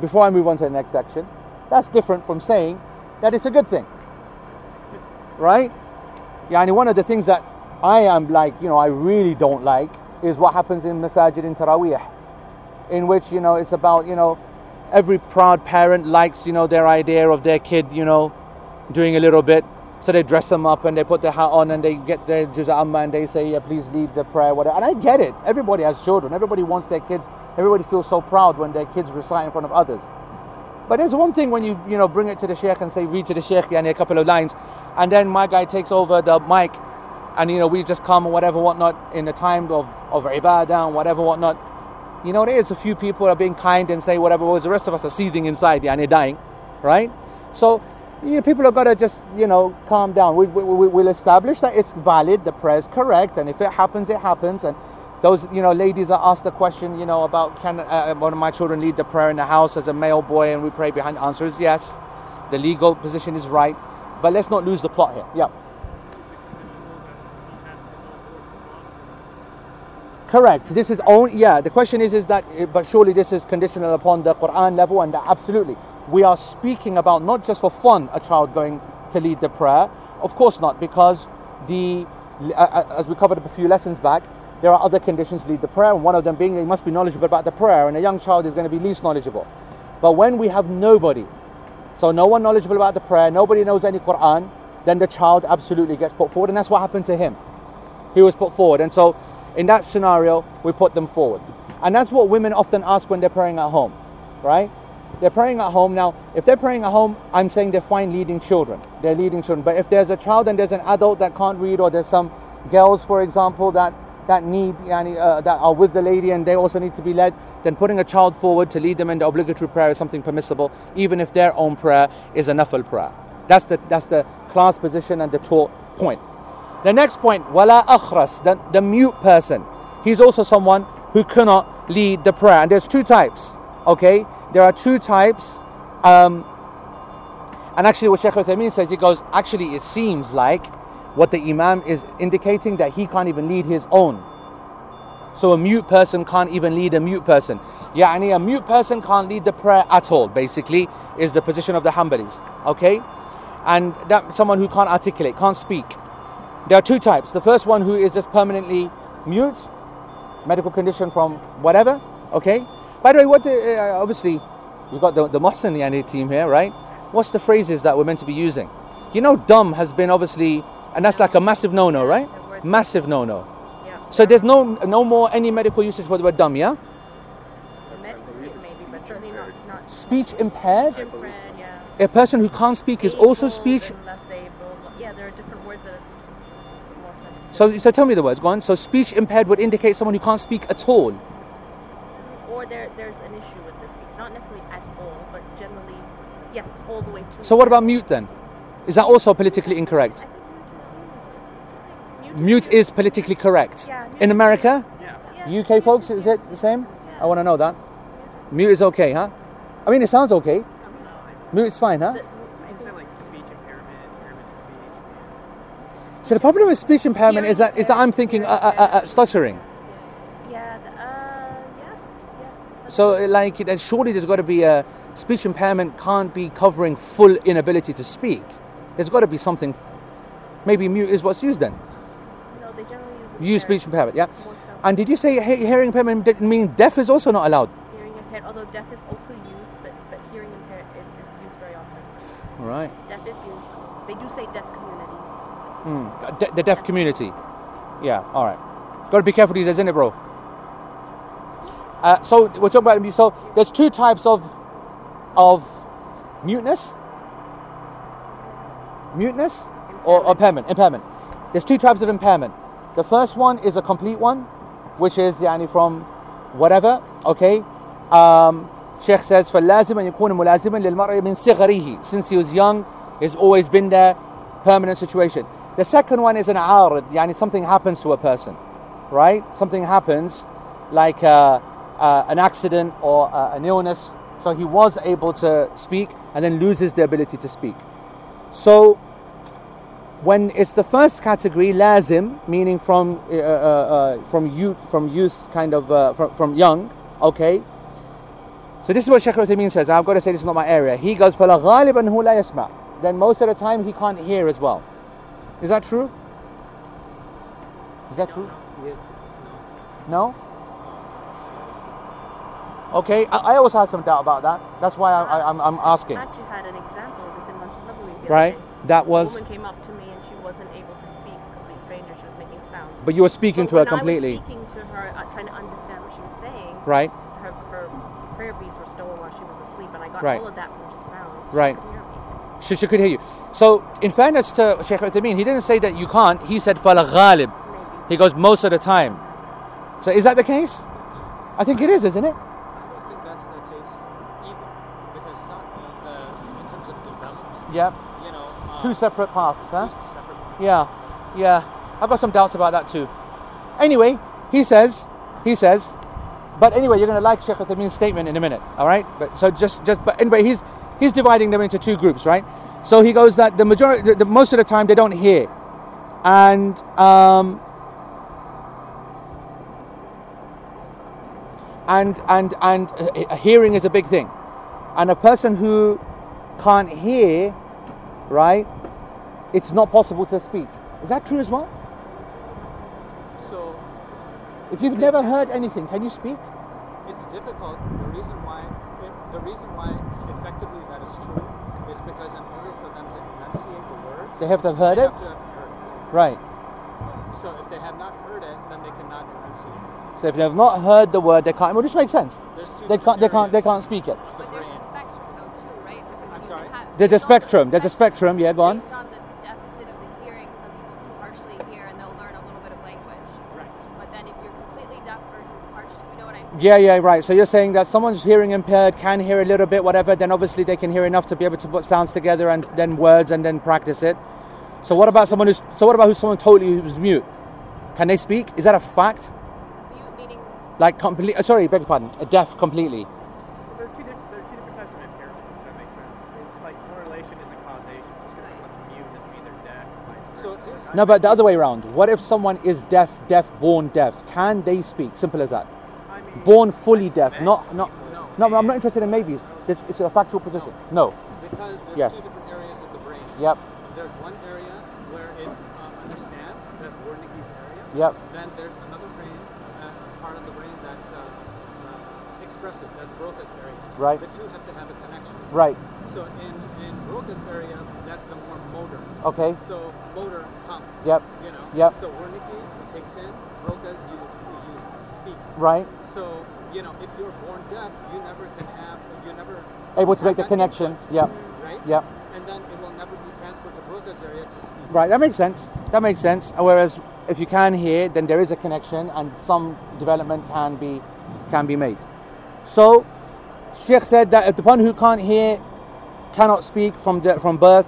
before I move on to the next section, that's different from saying that it's a good thing. Right? Yeah, and one of the things that I am like, you know, I really don't like is what happens in Masajid in Taraweeh, in which, you know, it's about, you know, every proud parent likes, you know, their idea of their kid, you know, doing a little bit. So they dress them up and they put their hat on and they get their juz'a amma and they say, yeah, please lead the prayer, whatever. And I get it. Everybody has children. Everybody wants their kids. Everybody feels so proud when their kids recite in front of others. But there's one thing when you, you know, bring it to the sheikh and say, read to the sheikh, yani a couple of lines. And then my guy takes over the mic and, you know, we just come whatever, whatnot in the time of, of ibadah and whatever, whatnot you know, there is a few people are being kind and say whatever, whereas the rest of us are seething inside and they're dying, right? So, you know, people have got to just, you know, calm down. We, we, we, will establish that it's valid, the prayer is correct, and if it happens, it happens. And those, you know, ladies are asked the question, you know, about can uh, one of my children lead the prayer in the house as a male boy and we pray behind? The answer is yes. The legal position is right. But let's not lose the plot here. Yeah. Correct. This is only yeah. The question is is that eh, but surely this is conditional upon the Quran level and absolutely we are speaking about not just for fun a child going to lead the prayer. Of course not because the uh, as we covered a few lessons back, there are other conditions to lead the prayer, and one of them being they must be knowledgeable about the prayer, and a young child is going to be least knowledgeable. But when we have nobody, so no one knowledgeable about the prayer, nobody knows any Quran, then the child absolutely gets put forward, and that's what happened to him. He was put forward, and so in that scenario, we put them forward. And that's what women often ask when they're praying at home, right? They're praying at home. Now, if they're praying at home, I'm saying they're fine leading children. They're leading children. But if there's a child and there's an adult that can't read, or there's some girls, for example, that, that need, uh, that are with the lady and they also need to be led, then putting a child forward to lead them in the obligatory prayer is something permissible, even if their own prayer is a nafil prayer. That's the, that's the class position and the taught point. The next point, wala akhras, the, the mute person. He's also someone who cannot lead the prayer. And there's two types, okay? There are two types. Um, and actually, what Sheikh Uthaymeen says, he goes, actually, it seems like what the Imam is indicating that he can't even lead his own. So a mute person can't even lead a mute person. Yeah, and a mute person can't lead the prayer at all, basically, is the position of the Hanbalis. Okay? And that someone who can't articulate, can't speak. There are two types. The first one who is just permanently mute, medical condition from whatever. Okay. By the way, what the, uh, obviously you've got the the Mohsen Yani team here, right? What's the phrases that we're meant to be using? You know, dumb has been obviously, and that's like a massive no-no, right? Massive no-no. Yeah. So there's no no more any medical usage for the word dumb, yeah? Maybe, but certainly not, not Speech impaired. different, yeah. A person who can't speak is also Able speech. and less able. Yeah, there are different words that are just more sensitive. So so tell me the words. Go on. So speech impaired would indicate someone who can't speak at all. or there, there's an issue with this speech. Not necessarily at all, but generally, yes, all the way to. So what about mute then? Is that also politically incorrect? I think mute is. Mute is politically correct. Yeah, In America, Yeah. Yeah, UK folks, is it the same? I want to know that. Mute is okay, huh? I mean, it sounds okay. Mute is fine, huh? The- It's like speech impairment, impairment to speech. So the problem with speech impairment is that is that I'm thinking uh, uh, uh, uh, stuttering. Yeah, the, uh, yes, yeah. So uh, like, then surely there's got to be a speech impairment can't be covering full inability to speak. There's got to be something. Maybe mute is what's used then. No, they generally use Use speech impairment, yeah. And did you say hearing impairment didn't mean deaf is also not allowed? Hearing impaired, although deaf is also used, but, but hearing impaired is, used very often. All right. Deaf is used. They do say deaf. Mm. De- the deaf community. Yeah. All right. Got to be careful these days, isn't it, bro? Uh, so we're talking about mute. So there's two types of of muteness. Muteness or impairment. Impairment. There's two types of impairment. The first one is a complete one, which is yani from whatever. Okay. Um, Sheikh says فاللازم أن يكون ملازما للمرء من صغره since he was young he's always been there permanent situation the second one is an عارض يعني something happens to a person right something happens like uh, uh, an accident or uh, an illness so he was able to speak and then loses the ability to speak so when it's the first category lazim meaning from uh, uh, uh, from youth from youth kind of uh, from, from young okay so this is what Sheikh Uthaymeen says. I've got to say this is not my area. He goes, فَلَا غَالِبًا هُ لَا يَسْمَعُ Then most of the time he can't hear as well. Is that true? Is that true? Yes. No? Okay, I, I also had some doubt about that. That's why I, I, I'm, I'm asking. I actually had an example of this in Masjid Nabawi Right? day. That A was, woman came up to me and she wasn't able to speak. A complete stranger. She was making sounds. but you were speaking But to her when I completely. was speaking to her, uh, trying to understand what she was saying. Right? Her, her prayer beads were stolen while she was asleep, and I got Right. all of that from just sounds. She Right. couldn't hear me. She, she could hear you. So, in fairness to Sheikh Uthaymeen, he didn't say that you can't, he said fala ghalib. He goes most of the time. So, is that the case? I think it is, isn't it? I don't think that's the case either. Because some of the, in terms of development, yep. you know, um, two separate paths, huh? Separate paths. Yeah, yeah. I've got some doubts about that too. Anyway, he says, he says, but anyway, you're going to like Sheikh Uthaymeen's statement in a minute, all right? But so just, just, but anyway, he's he's dividing them into two groups, right? So he goes that the majority, the, the, most of the time, they don't hear, and um, and and and uh, hearing is a big thing, and a person who can't hear, right? It's not possible to speak. Is that true as well? So If you've never heard anything, can you speak? it's difficult. The reason why, it, the reason why effectively that is true is because in order for them to enunciate the word, They have to have heard they it? have to have heard it. Right. So if they have not heard it, then they cannot enunciate. So if they've not heard the word, they can't. Well, this makes sense. They can't. They can't. They can't speak it. the But there's a spectrum though too, right? Because I'm sorry? have- There's a also spectrum. There's a spectrum. Yeah, go on. Based on the deficit of the hearing, some people can partially hear and they'll learn a little bit of language. Right. But then if you're completely deaf versus partially, you know what I'm saying? Yeah, yeah, right. So you're saying that someone's hearing impaired can hear a little bit, whatever. Then obviously they can hear enough to be able to put sounds together and then words and then practice it. So what about someone who's? So what about who's someone totally who's mute? Can they speak? Is that a fact? Mute meaning Like complete? Uh, sorry, beg your pardon. Deaf completely. Well, there are two different, there are two different types of impairments. If that makes sense. It's like correlation isn't causation. Just because someone's mute doesn't mean they're deaf. or Vice versa. So there's- No, but the other way around. What if someone is deaf, deaf, born deaf? Can they speak? Simple as that. Born fully deaf. Not, not. No. I'm not interested in maybes. It's, it's a factual position. No. Because there's Yes. two different areas of the brain. Yep. There's one area where it um, understands, that's Wernicke's area. Yep. Then there's another brain, uh, part of the brain that's uh, uh, oppressive. That's Broca's area. Right. The two have to have a connection. Right. So in in Broca's area, that's the more motor. Okay. So motor top. Yep. You know. Yep. So Wernicke's it takes in. Broca's you speak. Right. So you know if you're born deaf, you never can have you never Able to have make the that connection. input, Yep. Right. Yep. And then it will never be transferred to Broca's area to speak. Right, that makes sense. That makes sense. Whereas if you can hear, then there is a connection and some development can be can be made. So Sheikh said that the one who can't hear cannot speak from the, from birth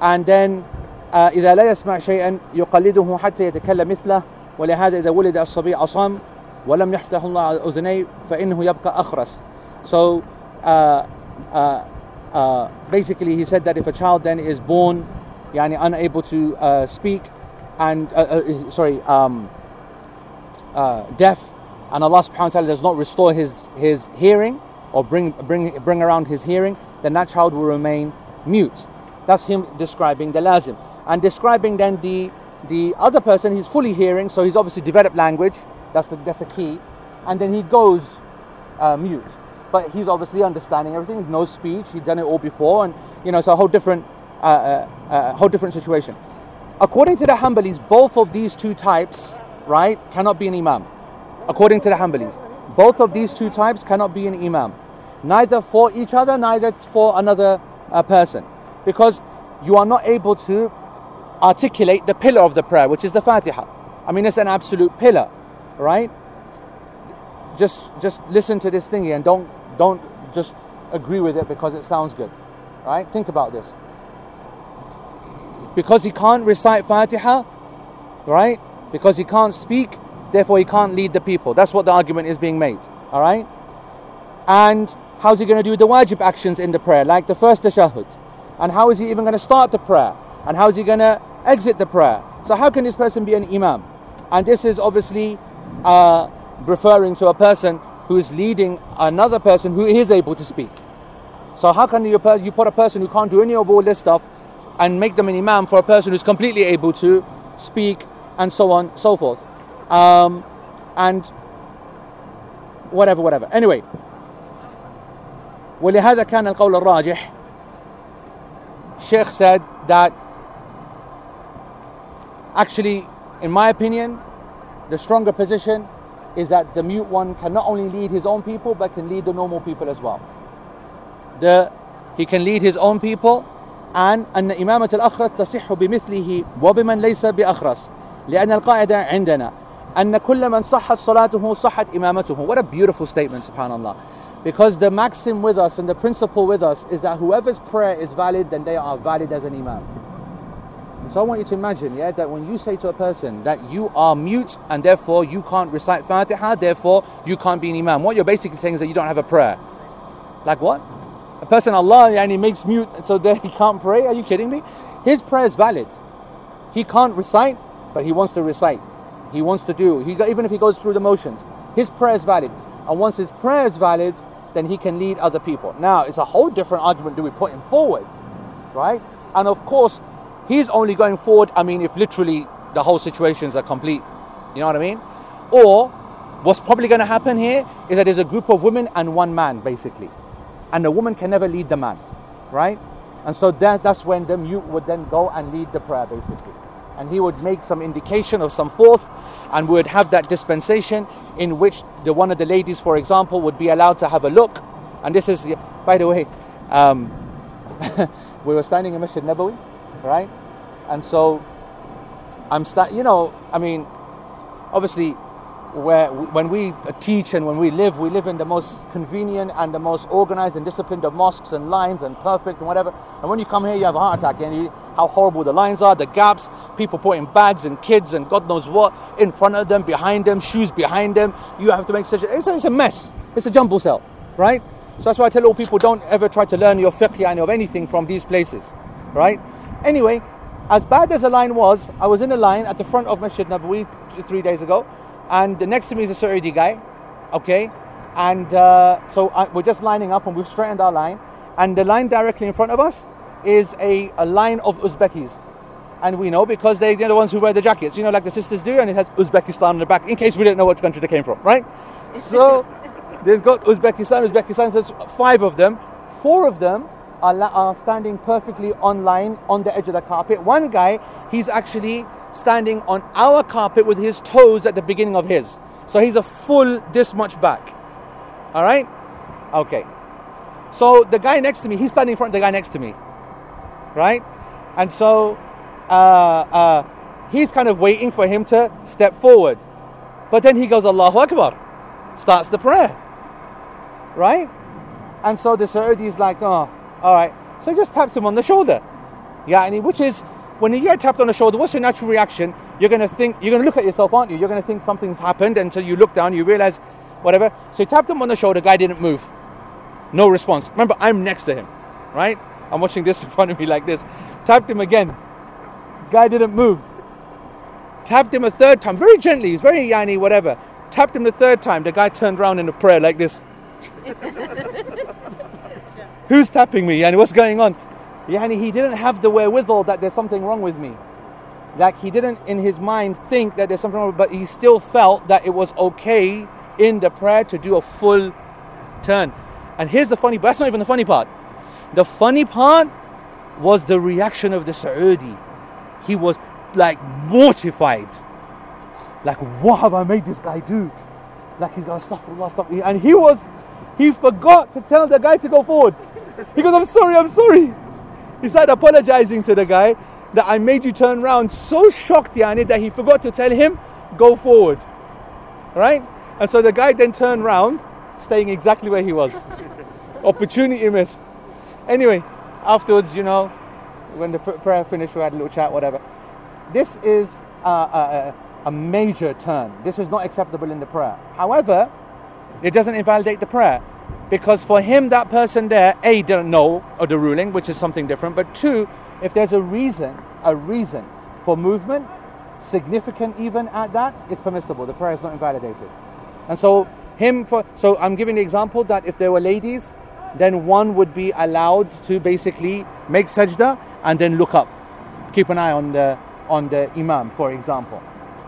and then uh, إذا لا يسمع شيئا يقلده حتى يتكلم مثله ولهذا إذا ولد الصبي أصم ولم يفتح الله على أذنيه فإنه يبقى أخرس. So uh, uh, uh, basically he said that if a child then is born yani unable to uh, speak and uh, uh, sorry um, uh, deaf and Allah subhanahu wa ta'ala does not restore his, his hearing or bring, bring, bring around his hearing then that child will remain mute that's him describing the lazim and describing then the the other person he's fully hearing so he's obviously developed language that's the, that's the key. And then he goes uh, mute. But he's obviously understanding everything. No speech. He'd done it all before. And you know it's a whole different uh, uh, uh, whole different situation. According to the Hanbalis both of these two types right cannot be an imam. According to the Hanbalis both of these two types cannot be an imam. Neither for each other neither for another uh, person. Because you are not able to articulate the pillar of the prayer which is the Fatiha. I mean it's an absolute pillar right? Just just listen to this thingy and don't don't just agree with it because it sounds good right? Think about this. Because he can't recite Fatiha right? Because he can't speak therefore he can't lead the people. That's what the argument is being made all right? And how's he going to do the wajib actions in the prayer? Like the first tashahhud. And how is he even going to start the prayer? And how is he going to exit the prayer? So how can this person be an imam? And this is obviously uh, referring to a person who is leading another person who is able to speak so how can you, you put a person who can't do any of all this stuff and make them an imam for a person who's completely able to speak and so on so forth um, and whatever whatever anyway ولهذا كان القول الراجح Sheikh said that actually in my opinion the stronger position is that the mute one can not only lead his own people but can lead the normal people as well the he can lead his own people and أن إمامة الأخرس تصح بمثله وبمن ليس بأخرس لأن القاعدة عندنا أن كل من صحت صلاته صحت إمامته What a beautiful statement subhanallah because the maxim with us and the principle with us is that whoever's prayer is valid then they are valid as an imam so I want you to imagine, yeah, that when you say to a person that you are mute and therefore you can't recite Fatiha, therefore you can't be an imam. What you're basically saying is that you don't have a prayer. Like what? A person Allah and he makes mute so *laughs* that he can't pray? Are you kidding me? His prayer is valid. He can't recite, but he wants to recite. He wants to do. He even if he goes through the motions, his prayer is valid. And once his prayer is valid, then he can lead other people. Now it's a whole different argument. Do we put him forward, right? And of course, he's only going forward. I mean, if literally the whole situations are complete, you know what I mean? Or what's probably going to happen here is that there's a group of women and one man, basically, and the woman can never lead the man, right? And so that, that's when the mute would then go and lead the prayer, basically, and he would make some indication of some fourth, and would have that dispensation in which the one of the ladies, for example, would be allowed to have a look. And this is, by the way, um, *laughs* we were standing in Masjid Nabawi, right? And so I'm sta- you know, I mean, obviously, where when we teach and when we live, we live in the most convenient and the most organized and disciplined of mosques and lines and perfect and whatever. And when you come here, you have a heart attack and you, how horrible the lines are, the gaps, people putting bags and kids and God knows what in front of them, behind them, shoes behind them. You have to make such a, it's a, it's a mess. It's a jumble cell, right? So that's why I tell all people don't ever try to learn your fiqh of anything from these places, right? Anyway, as bad as the line was, I was in a line at the front of Masjid Nabawi three days ago, and next to me is a Saudi guy, okay? And uh, so I, we're just lining up and we've straightened our line, and the line directly in front of us is a, a line of Uzbekis. And we know because they, they're the ones who wear the jackets, you know, like the sisters do, and it has Uzbekistan on the back, in case we didn't know which country they came from, right? So *laughs* There's got Uzbekistan, Uzbekistan, so there's five of them. Four of them are, are standing perfectly on line on the edge of the carpet. One guy, he's actually standing on our carpet with his toes at the beginning of his. So he's a full this much back. All right? Okay. So the guy next to me, he's standing in front of the guy next to me. Right? And so uh, uh, he's kind of waiting for him to step forward. But then he goes, Allahu Akbar. Starts the prayer. Right? And so the Saudi is like, oh, all right. So he just taps him on the shoulder. Yeah, and he- which is when you get tapped on the shoulder, what's your natural reaction? You're gonna think you're gonna look at yourself, aren't you? You're gonna think something's happened until you look down, you realize whatever. So he tapped him on the shoulder, guy didn't move. No response. Remember, I'm next to him, right? I'm watching this *laughs* in front of me like this. Tapped him again. Guy didn't move. Tapped him a third time, very gently, he's very yanny, whatever. Tapped him the third time, the guy turned around in a prayer like this. *laughs* Who's tapping me? And what's going on? Yani, he didn't have the wherewithal that there's something wrong with me. Like, he didn't in his mind think that there's something wrong, but he still felt that it was okay in the prayer to do a full turn. And here's the funny, but that's not even the funny part. The funny part was the reaction of the Saudi. He was like mortified. Like, what have I made this guy do? Like, he's got stuff, stuff. And he was, he forgot to tell the guy to go forward. He goes, I'm sorry, I'm sorry. He started apologizing to the guy that I made you turn around. So shocked, Yani, that he forgot to tell him, go forward. Right? And so the guy then turned round, staying exactly where he was. *laughs* Opportunity missed. Anyway, afterwards, you know, when the prayer finished, we had a little chat, whatever. This is a, a, a major turn. This is not acceptable in the prayer. However, it doesn't invalidate the prayer because for him, that person there, A, didn't know of the ruling, which is something different, but two, if there's a reason, a reason for movement, significant even at that, it's permissible. The prayer is not invalidated. And so, him for, so I'm giving the example that if there were ladies, then one would be allowed to basically make sajda and then look up. Keep an eye on the, on the imam, for example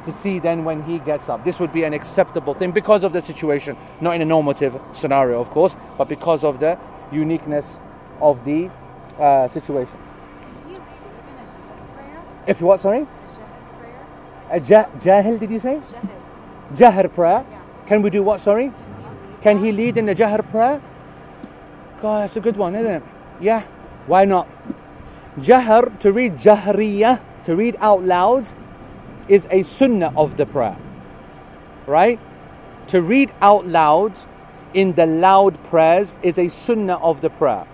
to see then when he gets up. This would be an acceptable thing because of the situation, not in a normative scenario, of course, but because of the uniqueness of the uh, situation. If you what, sorry? A ja- jahil, did you say? Jahar prayer. Can we do what, sorry? Can he lead in the Jahar prayer? God, that's a good one, isn't it? Yeah, why not? Jahar, to read Jahriyah, to read out loud, is a sunnah of the prayer. Right? To read out loud in the loud prayers is a sunnah of the prayer.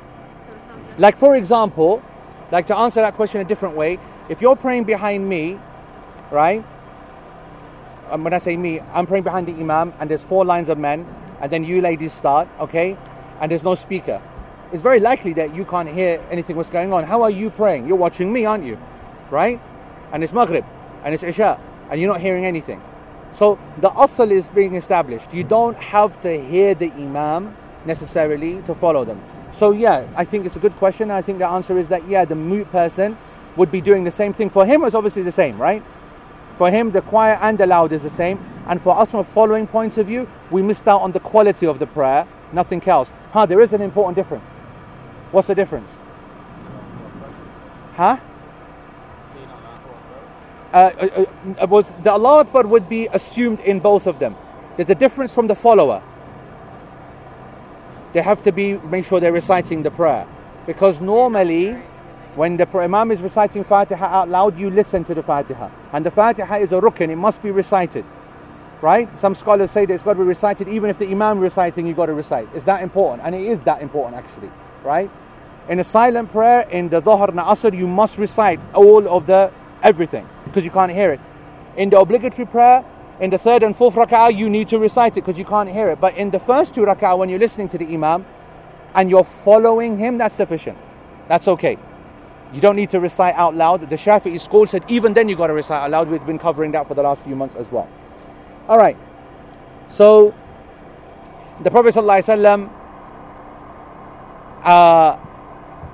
Like, for example, like to answer that question a different way, if you're praying behind me, right? Um, when I say me, I'm praying behind the Imam and there's four lines of men, and then you ladies start, okay? And there's no speaker. It's very likely that you can't hear anything what's going on. How are you praying? You're watching me, aren't you? Right? And it's Maghrib and it's Isha and you're not hearing anything. So the asl is being established. You don't have to hear the Imam necessarily to follow them. So yeah, I think it's a good question. I think the answer is that yeah, the mute person would be doing the same thing. For him, it's obviously the same, right? For him, the quiet and the loud is the same. And for us, from a following point of view, we missed out on the quality of the prayer, nothing else. Huh, there is an important difference. What's the difference? Huh? Uh, uh, uh, was the Allah Akbar would be assumed in both of them. There's a difference from the follower. They have to be make sure they're reciting the prayer, because normally, when the Imam is reciting Fatiha out loud, you listen to the Fatiha, and the Fatiha is a rukn; it must be recited, right? Some scholars say that it's got to be recited, even if the Imam reciting, you've got to recite. It's that important, and it is that important actually, right? In a silent prayer, in the Dhuhr and Asr, you must recite all of the everything because you can't hear it. In the obligatory prayer, in the third and fourth rak'ah, you need to recite it because you can't hear it. But in the first two rak'ah, when you're listening to the Imam and you're following him, that's sufficient. That's okay. You don't need to recite out loud. The Shafi'i school said even then you got to recite out loud. We've been covering that for the last few months as well. All right. So the Prophet ﷺ, uh,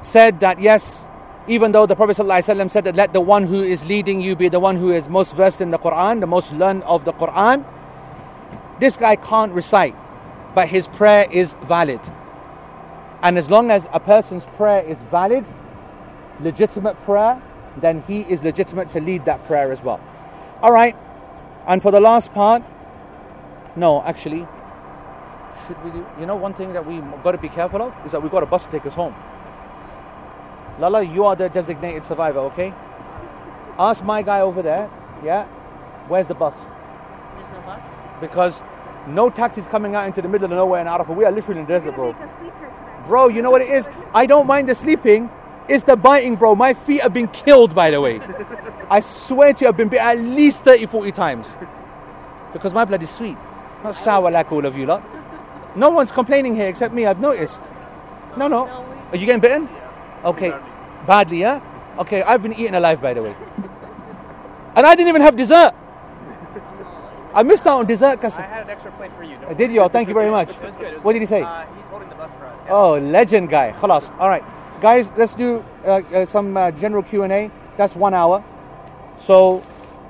said that yes, even though the Prophet ﷺ said that let the one who is leading you be the one who is most versed in the Quran, the most learned of the Quran, this guy can't recite. but his prayer is valid. And as long as a person's prayer is valid, legitimate prayer, then he is legitimate to lead that prayer as well. All right. And for the last part, no, actually, should we do? You know, one thing that we got to be careful of is that we got a bus to take us home. Lala, you are the designated survivor, okay? Ask my guy over there, yeah, where's the bus? There's no bus. Because no taxis coming out into the middle of nowhere in Arafah. We are literally in the desert, bro. Make us sleep here tonight. Bro, you know what it is? I don't mind the sleeping. It's the biting, bro. My feet have been killed, by the way. *laughs* I swear to you, I've been bit at least 30, 40 times. Because my blood is sweet. Not sour like all of you lot. No one's complaining here except me, I've noticed. No, no. No, Are you getting bitten? Okay. Badly, yeah? Okay, I've been eaten alive, by the way. And I didn't even have dessert. I missed out on dessert, cause I had an extra plate for you. don't Did worry. you? Oh, thank you very much. *laughs* It was good. it was What good. did he say? Uh, he's holding the bus for us. Yeah. Oh, legend guy. Khalas. All right, guys. Let's do uh, uh, some uh, general Q and A. That's one hour, so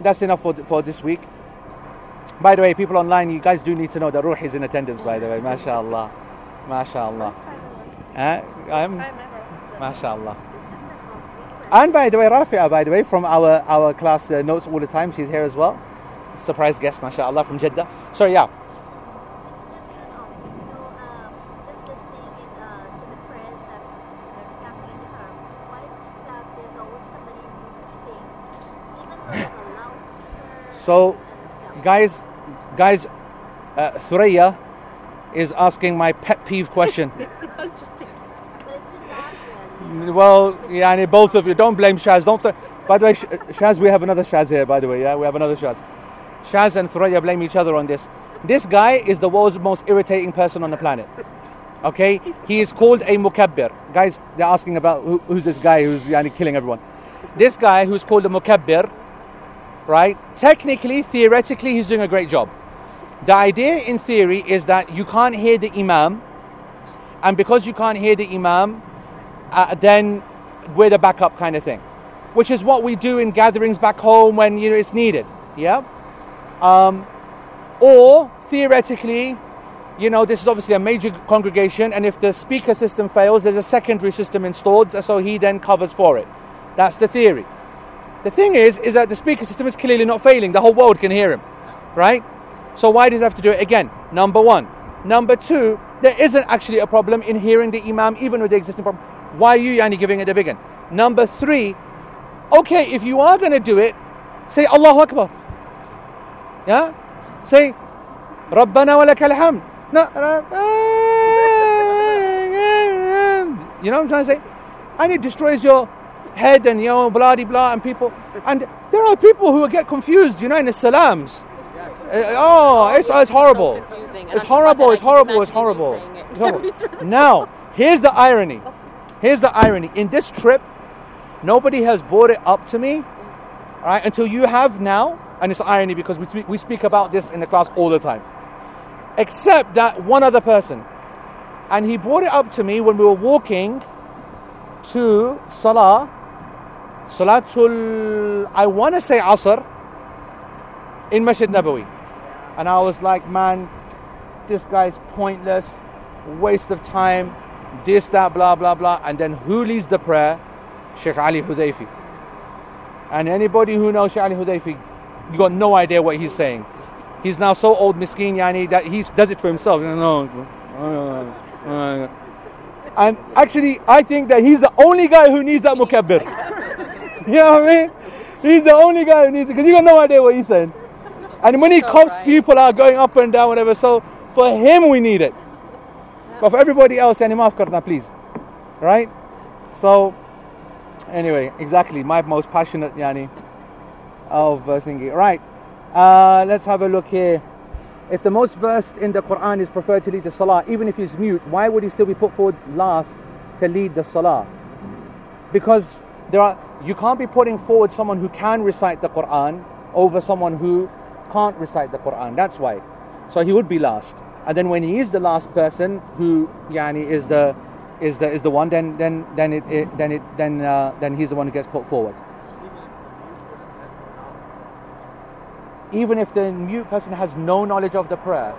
that's enough for th- for this week. By the way, people online, you guys do need to know that Ruh is in attendance. By the way, mashallah, mashallah. First time ever. Uh, I'm, Time ever. mashallah. This is just an off And by the way, Rafia, by the way, from our our class uh, notes all the time. She's here as well. Surprise guest, mashallah, from Jeddah. Sorry, yeah. Just, just an off week, you know, just listening to the prayers that that we in the Haram. Why is it that there's always somebody repeating, even though there's a loudspeaker *laughs* So. Guys, guys, uh, Thuraya is asking my pet peeve question. *laughs* I was just thinking. But it's just that really. Well, yeah, and both of you. Don't blame Shaz. Don't. Th- by the way, Shaz, we have another Shaz here. By the way, yeah, we have another Shaz. Shaz and Thuraya blame each other on this. This guy is the world's most irritating person on the planet. Okay, he is called a mukabbir. Guys, they're asking about who, who's this guy who's yani, killing everyone. This guy who's called a mukabbir, right? Technically, theoretically, he's doing a great job. The idea in theory is that you can't hear the imam, and because you can't hear the imam, uh, then we're the backup kind of thing, which is what we do in gatherings back home when you know it's needed. Yeah. Um, or theoretically, you know, this is obviously a major congregation, and if the speaker system fails, there's a secondary system installed, so he then covers for it. That's the theory. The thing is, is that the speaker system is clearly not failing. The whole world can hear him, right? So why does he have to do it again? Number one. Number two, there isn't actually a problem in hearing the imam, even with the existing problem. Why are you yani giving it the big one? Number three, okay, if you are going to do it, say Allahu Akbar. Yeah? Say, Rabbana wa lakal hamd. No, *laughs* you know what I'm trying to say? And it destroys your head and you know, blah de blah and people. And there are people who get confused, you know, in the salams. Uh, oh, it's, it's horrible. So confusing. And It's on top of horrible, it's horrible, it's horrible. It's horrible. Now, here's the irony. Here's the irony. In this trip, nobody has brought it up to me, right? Until you have now, and it's irony because we speak, we speak about this in the class all the time. Except that one other person, and he brought it up to me when we were walking to Salah, Salatul, I want to say Asr, in Masjid Nabawi. And I was like, man, this guy's pointless, waste of time, this, that, blah, blah, blah. And then who leads the prayer? Sheikh Ali Hudayfi. And anybody who knows Sheikh Ali Hudayfi, you got no idea what he's saying. He's now so old, miskin, yani, that he does it for himself. And actually, I think that he's the only guy who needs that mukabbir. *laughs* you know what I mean? He's the only guy who needs it because you got no idea what he's saying. And when he So coughs, right. people are going up and down, whatever. So for him, we need it. But for everybody else, yani maaf karna, please. Right? So, anyway, exactly. My most passionate yani of uh, thinking. Right. Uh, let's have a look here. If the most versed in the Quran is preferred to lead the Salah, even if he's mute, why would he still be put forward last to lead the Salah? Because there are you can't be putting forward someone who can recite the Quran over someone who can't recite the Quran. That's why. So he would be last. And then when he is the last person who yani is the is the is the one, then then then it, it then it then uh, then he's the one who gets put forward. Even if the mute person has no knowledge of the prayer.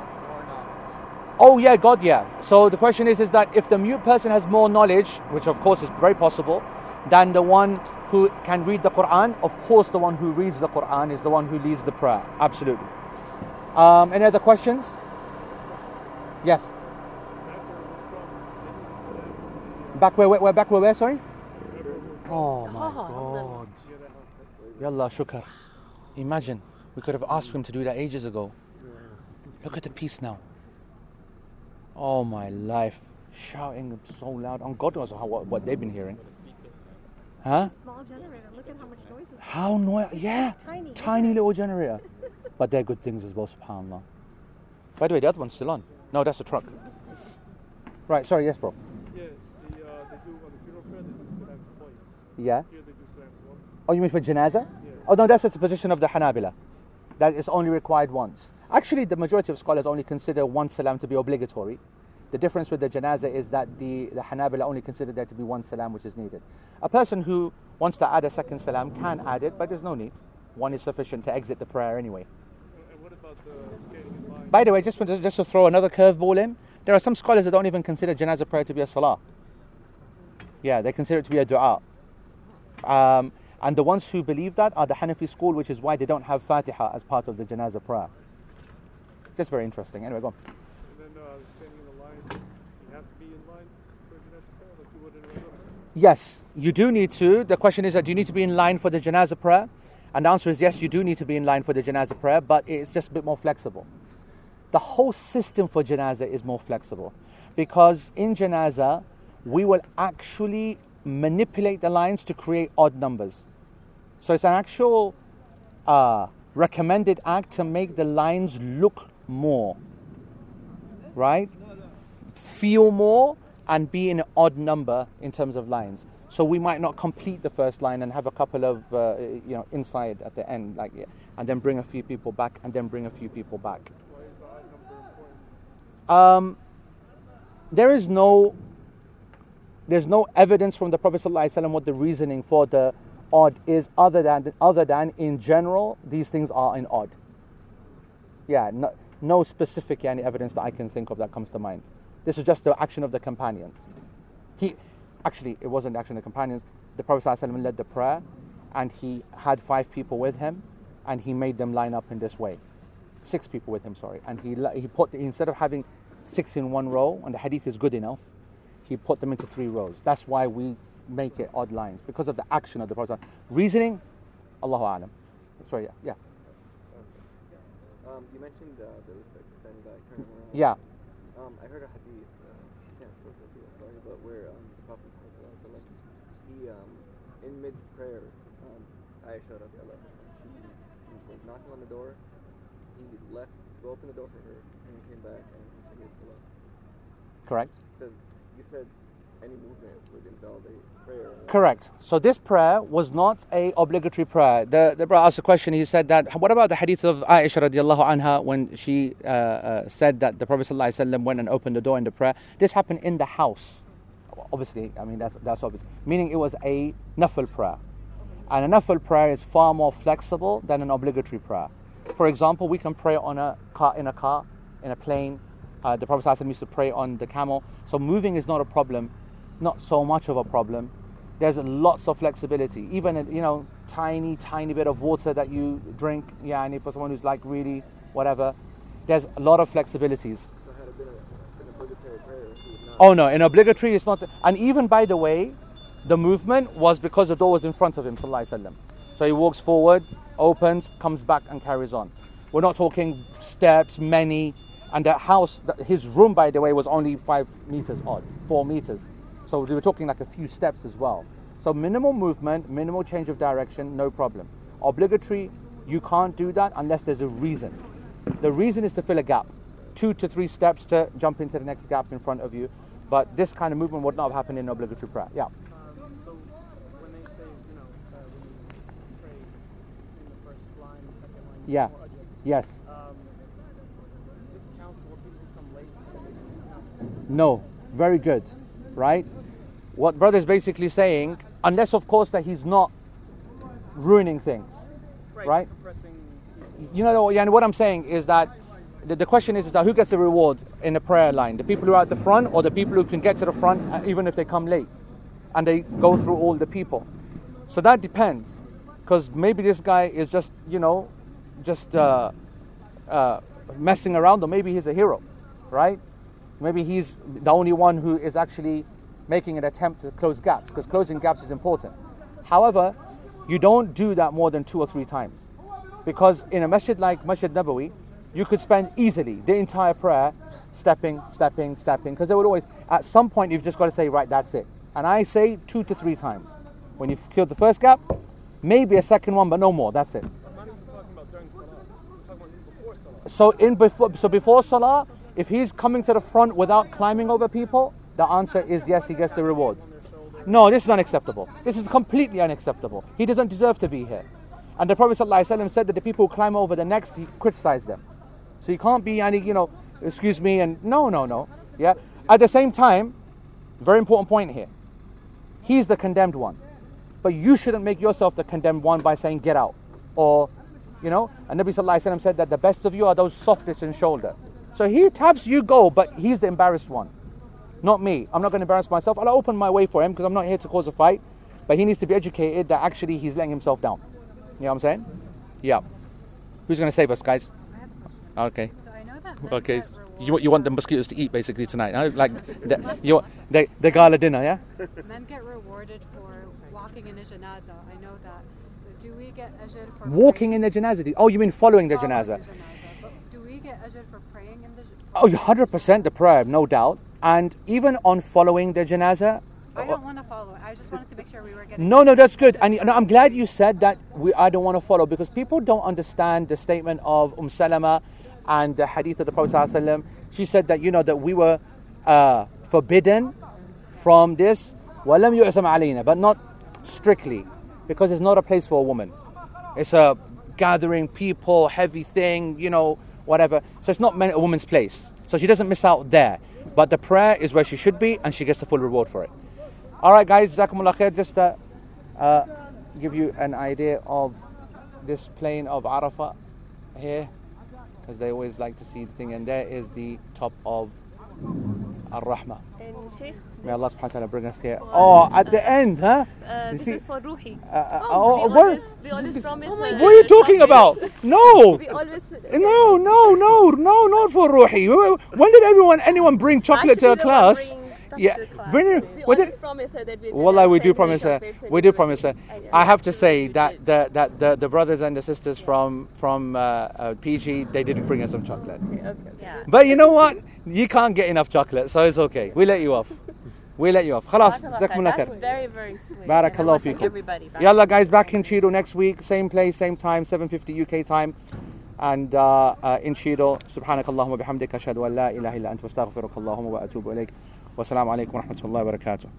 Oh yeah, God, yeah. So the question is, is that if the mute person has more knowledge, which of course is very possible, than the one who can read the Quran, of course the one who reads the Quran is the one who leads the prayer. Absolutely. Um, any other questions? Yes. Back where, where, where back where, where, sorry? Oh my God. Yallah, shukr. Imagine, we could have asked him to do that ages ago. Look at the peace now. Oh my life. Shouting so loud. On God knows how, what, what they've been hearing. Huh? Small generator. Look at how much noise is. How noisy. Yeah. tiny. Tiny little generator. but they're good things as well, subhanAllah. By the way, the other one's still on. No, that's a truck. Right, sorry, yes, bro. Yeah, the, uh, they do on the funeral prayer, they do salams twice. Yeah. Here they do salams once. Oh, you mean for janaza? Yeah. Oh, no, that's the position of the Hanabila. That is only required once. Actually, the majority of scholars only consider one salam to be obligatory. The difference with the janaza is that the, the Hanabila only consider there to be one salam which is needed. A person who wants to add a second salam can add it, but there's no need. One is sufficient to exit the prayer anyway. And what about the standing in line? By the way, just, to- just to throw another curveball in, there are some scholars that don't even consider janaza prayer to be a salah. Yeah, they consider it to be a dua. Um, and the ones who believe that are the Hanafi school, which is why they don't have Fatiha as part of the janaza prayer. Just very interesting. Anyway, go on. And then standing in the lines, do you have to be in line for Janazah prayer like you would anywhere else? Yes, you do need to. The question is that do you need to be in line for the janaza prayer? And the answer is yes, you do need to be in line for the janaza prayer, but it's just a bit more flexible. The whole system for janaza is more flexible because in janaza, we will actually manipulate the lines to create odd numbers. So it's an actual uh, recommended act to make the lines look more, right? Feel more and be in an odd number in terms of lines. So we might not complete the first line and have a couple of uh, you know inside at the end, like and then bring a few people back and then bring a few people back. Why is the odd number important? Um, there is no there's no evidence from the Prophet ﷺ what the reasoning for the odd is other than other than in general these things are in odd. Yeah, no, no specific any evidence that I can think of that comes to mind. This is just the action of the companions. He actually it wasn't the action of the companions. The Prophet ﷺ led the prayer and he had five people with him and he made them line up in this way six people with him, sorry, and he he put instead of having six in one row, and the hadith is good enough, he put them into three rows. That's why we make it odd lines because of the action of the Prophet. Reasoning, Allahu alam. Sorry, yeah, yeah, Um, you mentioned uh, the standing back, turning around. yeah. Um, I heard a hadith, uh, I can't source it here, sorry, but where um, the Prophet he, um, in mid prayer, um, Aisha she, was knocking on the door, he left to go open the door for her, and he came back and continued salah. Correct. Does, you said any movement would invalidate prayer. Correct. So this prayer was not a obligatory prayer. The the brother asked a question. He said that what about the hadith of Aisha radiallahu anha when she uh, uh, said that the Prophet sallallahu went and opened the door in the prayer? This happened in the house. Obviously, I mean that's that's obvious. Meaning it was a nafil prayer, and a nafil prayer is far more flexible than an obligatory prayer. For example, we can pray on a car in a car, in a plane. Uh, the Prophet used to pray on the camel. So moving is not a problem, not so much of a problem. There's lots of flexibility. Even a, you know, tiny, tiny bit of water that you drink. Yeah, and for someone who's like really whatever, there's a lot of flexibilities. Oh no, an obligatory it's not. And even by the way, the movement was because the door was in front of him, sallallahu alaihi. So he walks forward, opens, comes back, and carries on. We're not talking steps, many. And the house, his room, by the way, was only five meters odd, four meters. So we were talking like a few steps as well. So minimal movement, minimal change of direction, no problem. Obligatory, you can't do that unless there's a reason. The reason is to fill a gap, two to three steps to jump into the next gap in front of you. But this kind of movement would not have happened in obligatory prayer. Yeah. Um, so when they say, you know, uh, when you pray in the first line, the second line, Yeah. Yes. Um, does this count for people who come late and they see now? No. Very good. Right? What brother is basically saying, unless of course that he's not ruining things. Right? Compressing. You know, yeah, and what I'm saying is that the, the question is, is that who gets the reward in the prayer line? The people who are at the front or the people who can get to the front uh, even if they come late and they go through all the people? So that depends. Because maybe this guy is just, you know, just uh, uh, messing around or maybe he's a hero, right? Maybe he's the only one who is actually making an attempt to close gaps because closing gaps is important. However, you don't do that more than two or three times. Because in a masjid like Masjid Nabawi, you could spend easily the entire prayer stepping, stepping, stepping, because they would always, at some point, you've just got to say, right, that's it. And I say two to three times. When you've killed the first gap, maybe a second one, but no more, that's it. I'm not even talking about during Salah. I'm talking about before Salah. So in before, so before Salah, if he's coming to the front without climbing over people, the answer is yes, he gets the reward. No, this is unacceptable. This is completely unacceptable. He doesn't deserve to be here. And the Prophet ﷺ said that the people who climb over the next, he criticized them. So you can't be any, you know, excuse me, and no, no, no. Yeah. At the same time, very important point here. He's the condemned one. But you shouldn't make yourself the condemned one by saying, get out. Or, you know, and Nabi Sallallahu said that the best of you are those softest in shoulder. So he taps, you go, but he's the embarrassed one. Not me. I'm not going to embarrass myself. I'll open my way for him because I'm not here to cause a fight. But he needs to be educated that actually he's letting himself down. You know what I'm saying? Yeah. Who's going to save us, guys? Okay. So I know that Okay. You, want- you want the mosquitoes to eat basically tonight, huh? Like the, you want the, the gala dinner, yeah? Men get rewarded for walking in a janaza. I know that. But do we get ajr for Walking in the janazah. Oh, you mean following the Following janazah? the janaza get ajr for praying in the Oh, 100% the prayer, no doubt. And even on following the janaza. I don't uh, want to follow. I just wanted to make sure we were getting. No, no, that's good. And no, I'm glad you said that. We, I don't want to follow because people don't understand the statement of Umm Salama and the hadith of the Prophet. She said that you know that we were uh, forbidden from this, but not strictly, because it's not a place for a woman. It's a gathering people, heavy thing, you know, whatever. So it's not meant a woman's place. So she doesn't miss out there. But the prayer is where she should be and she gets the full reward for it. All right, guys, khair. Just to uh, give you an idea of this plain of Arafah here, because they always like to see the thing, and there is the top of Ar Rahmah. And Sheikh, May Allah subhanahu wa ta'ala bring us here. Oh, at the end, huh? uh, this see- is for Ruhi. Uh, uh, oh, oh, we what- always, we always promise her What are you talking about? No! we always. No, no, no, no, not for Ruhi. When did everyone, anyone bring chocolate to a the class? Yeah, to class. bring it. We what did- always promise her that we. Wallah, we do promise her. We do promise her. I have to say that the, that the, the brothers and the sisters from from uh, uh, PG they didn't bring us some chocolate. Okay, yeah. But you know what? You can't get enough chocolate, so it's okay. We let you off We let you off. خلاص جزاكم That's khair. very, very sweet. Barakallah And I want fikum. Everybody. back. Yalla guys, back in Cheadle next week, same place, same time, 7:50 UK time. And uh, uh, in Cheadle, سبحانك اللهم وبحمدك أشهد أن لا إله إلا أنت واستغفرك اللهم وأتوب إليك والسلام عليكم ورحمة الله وبركاته.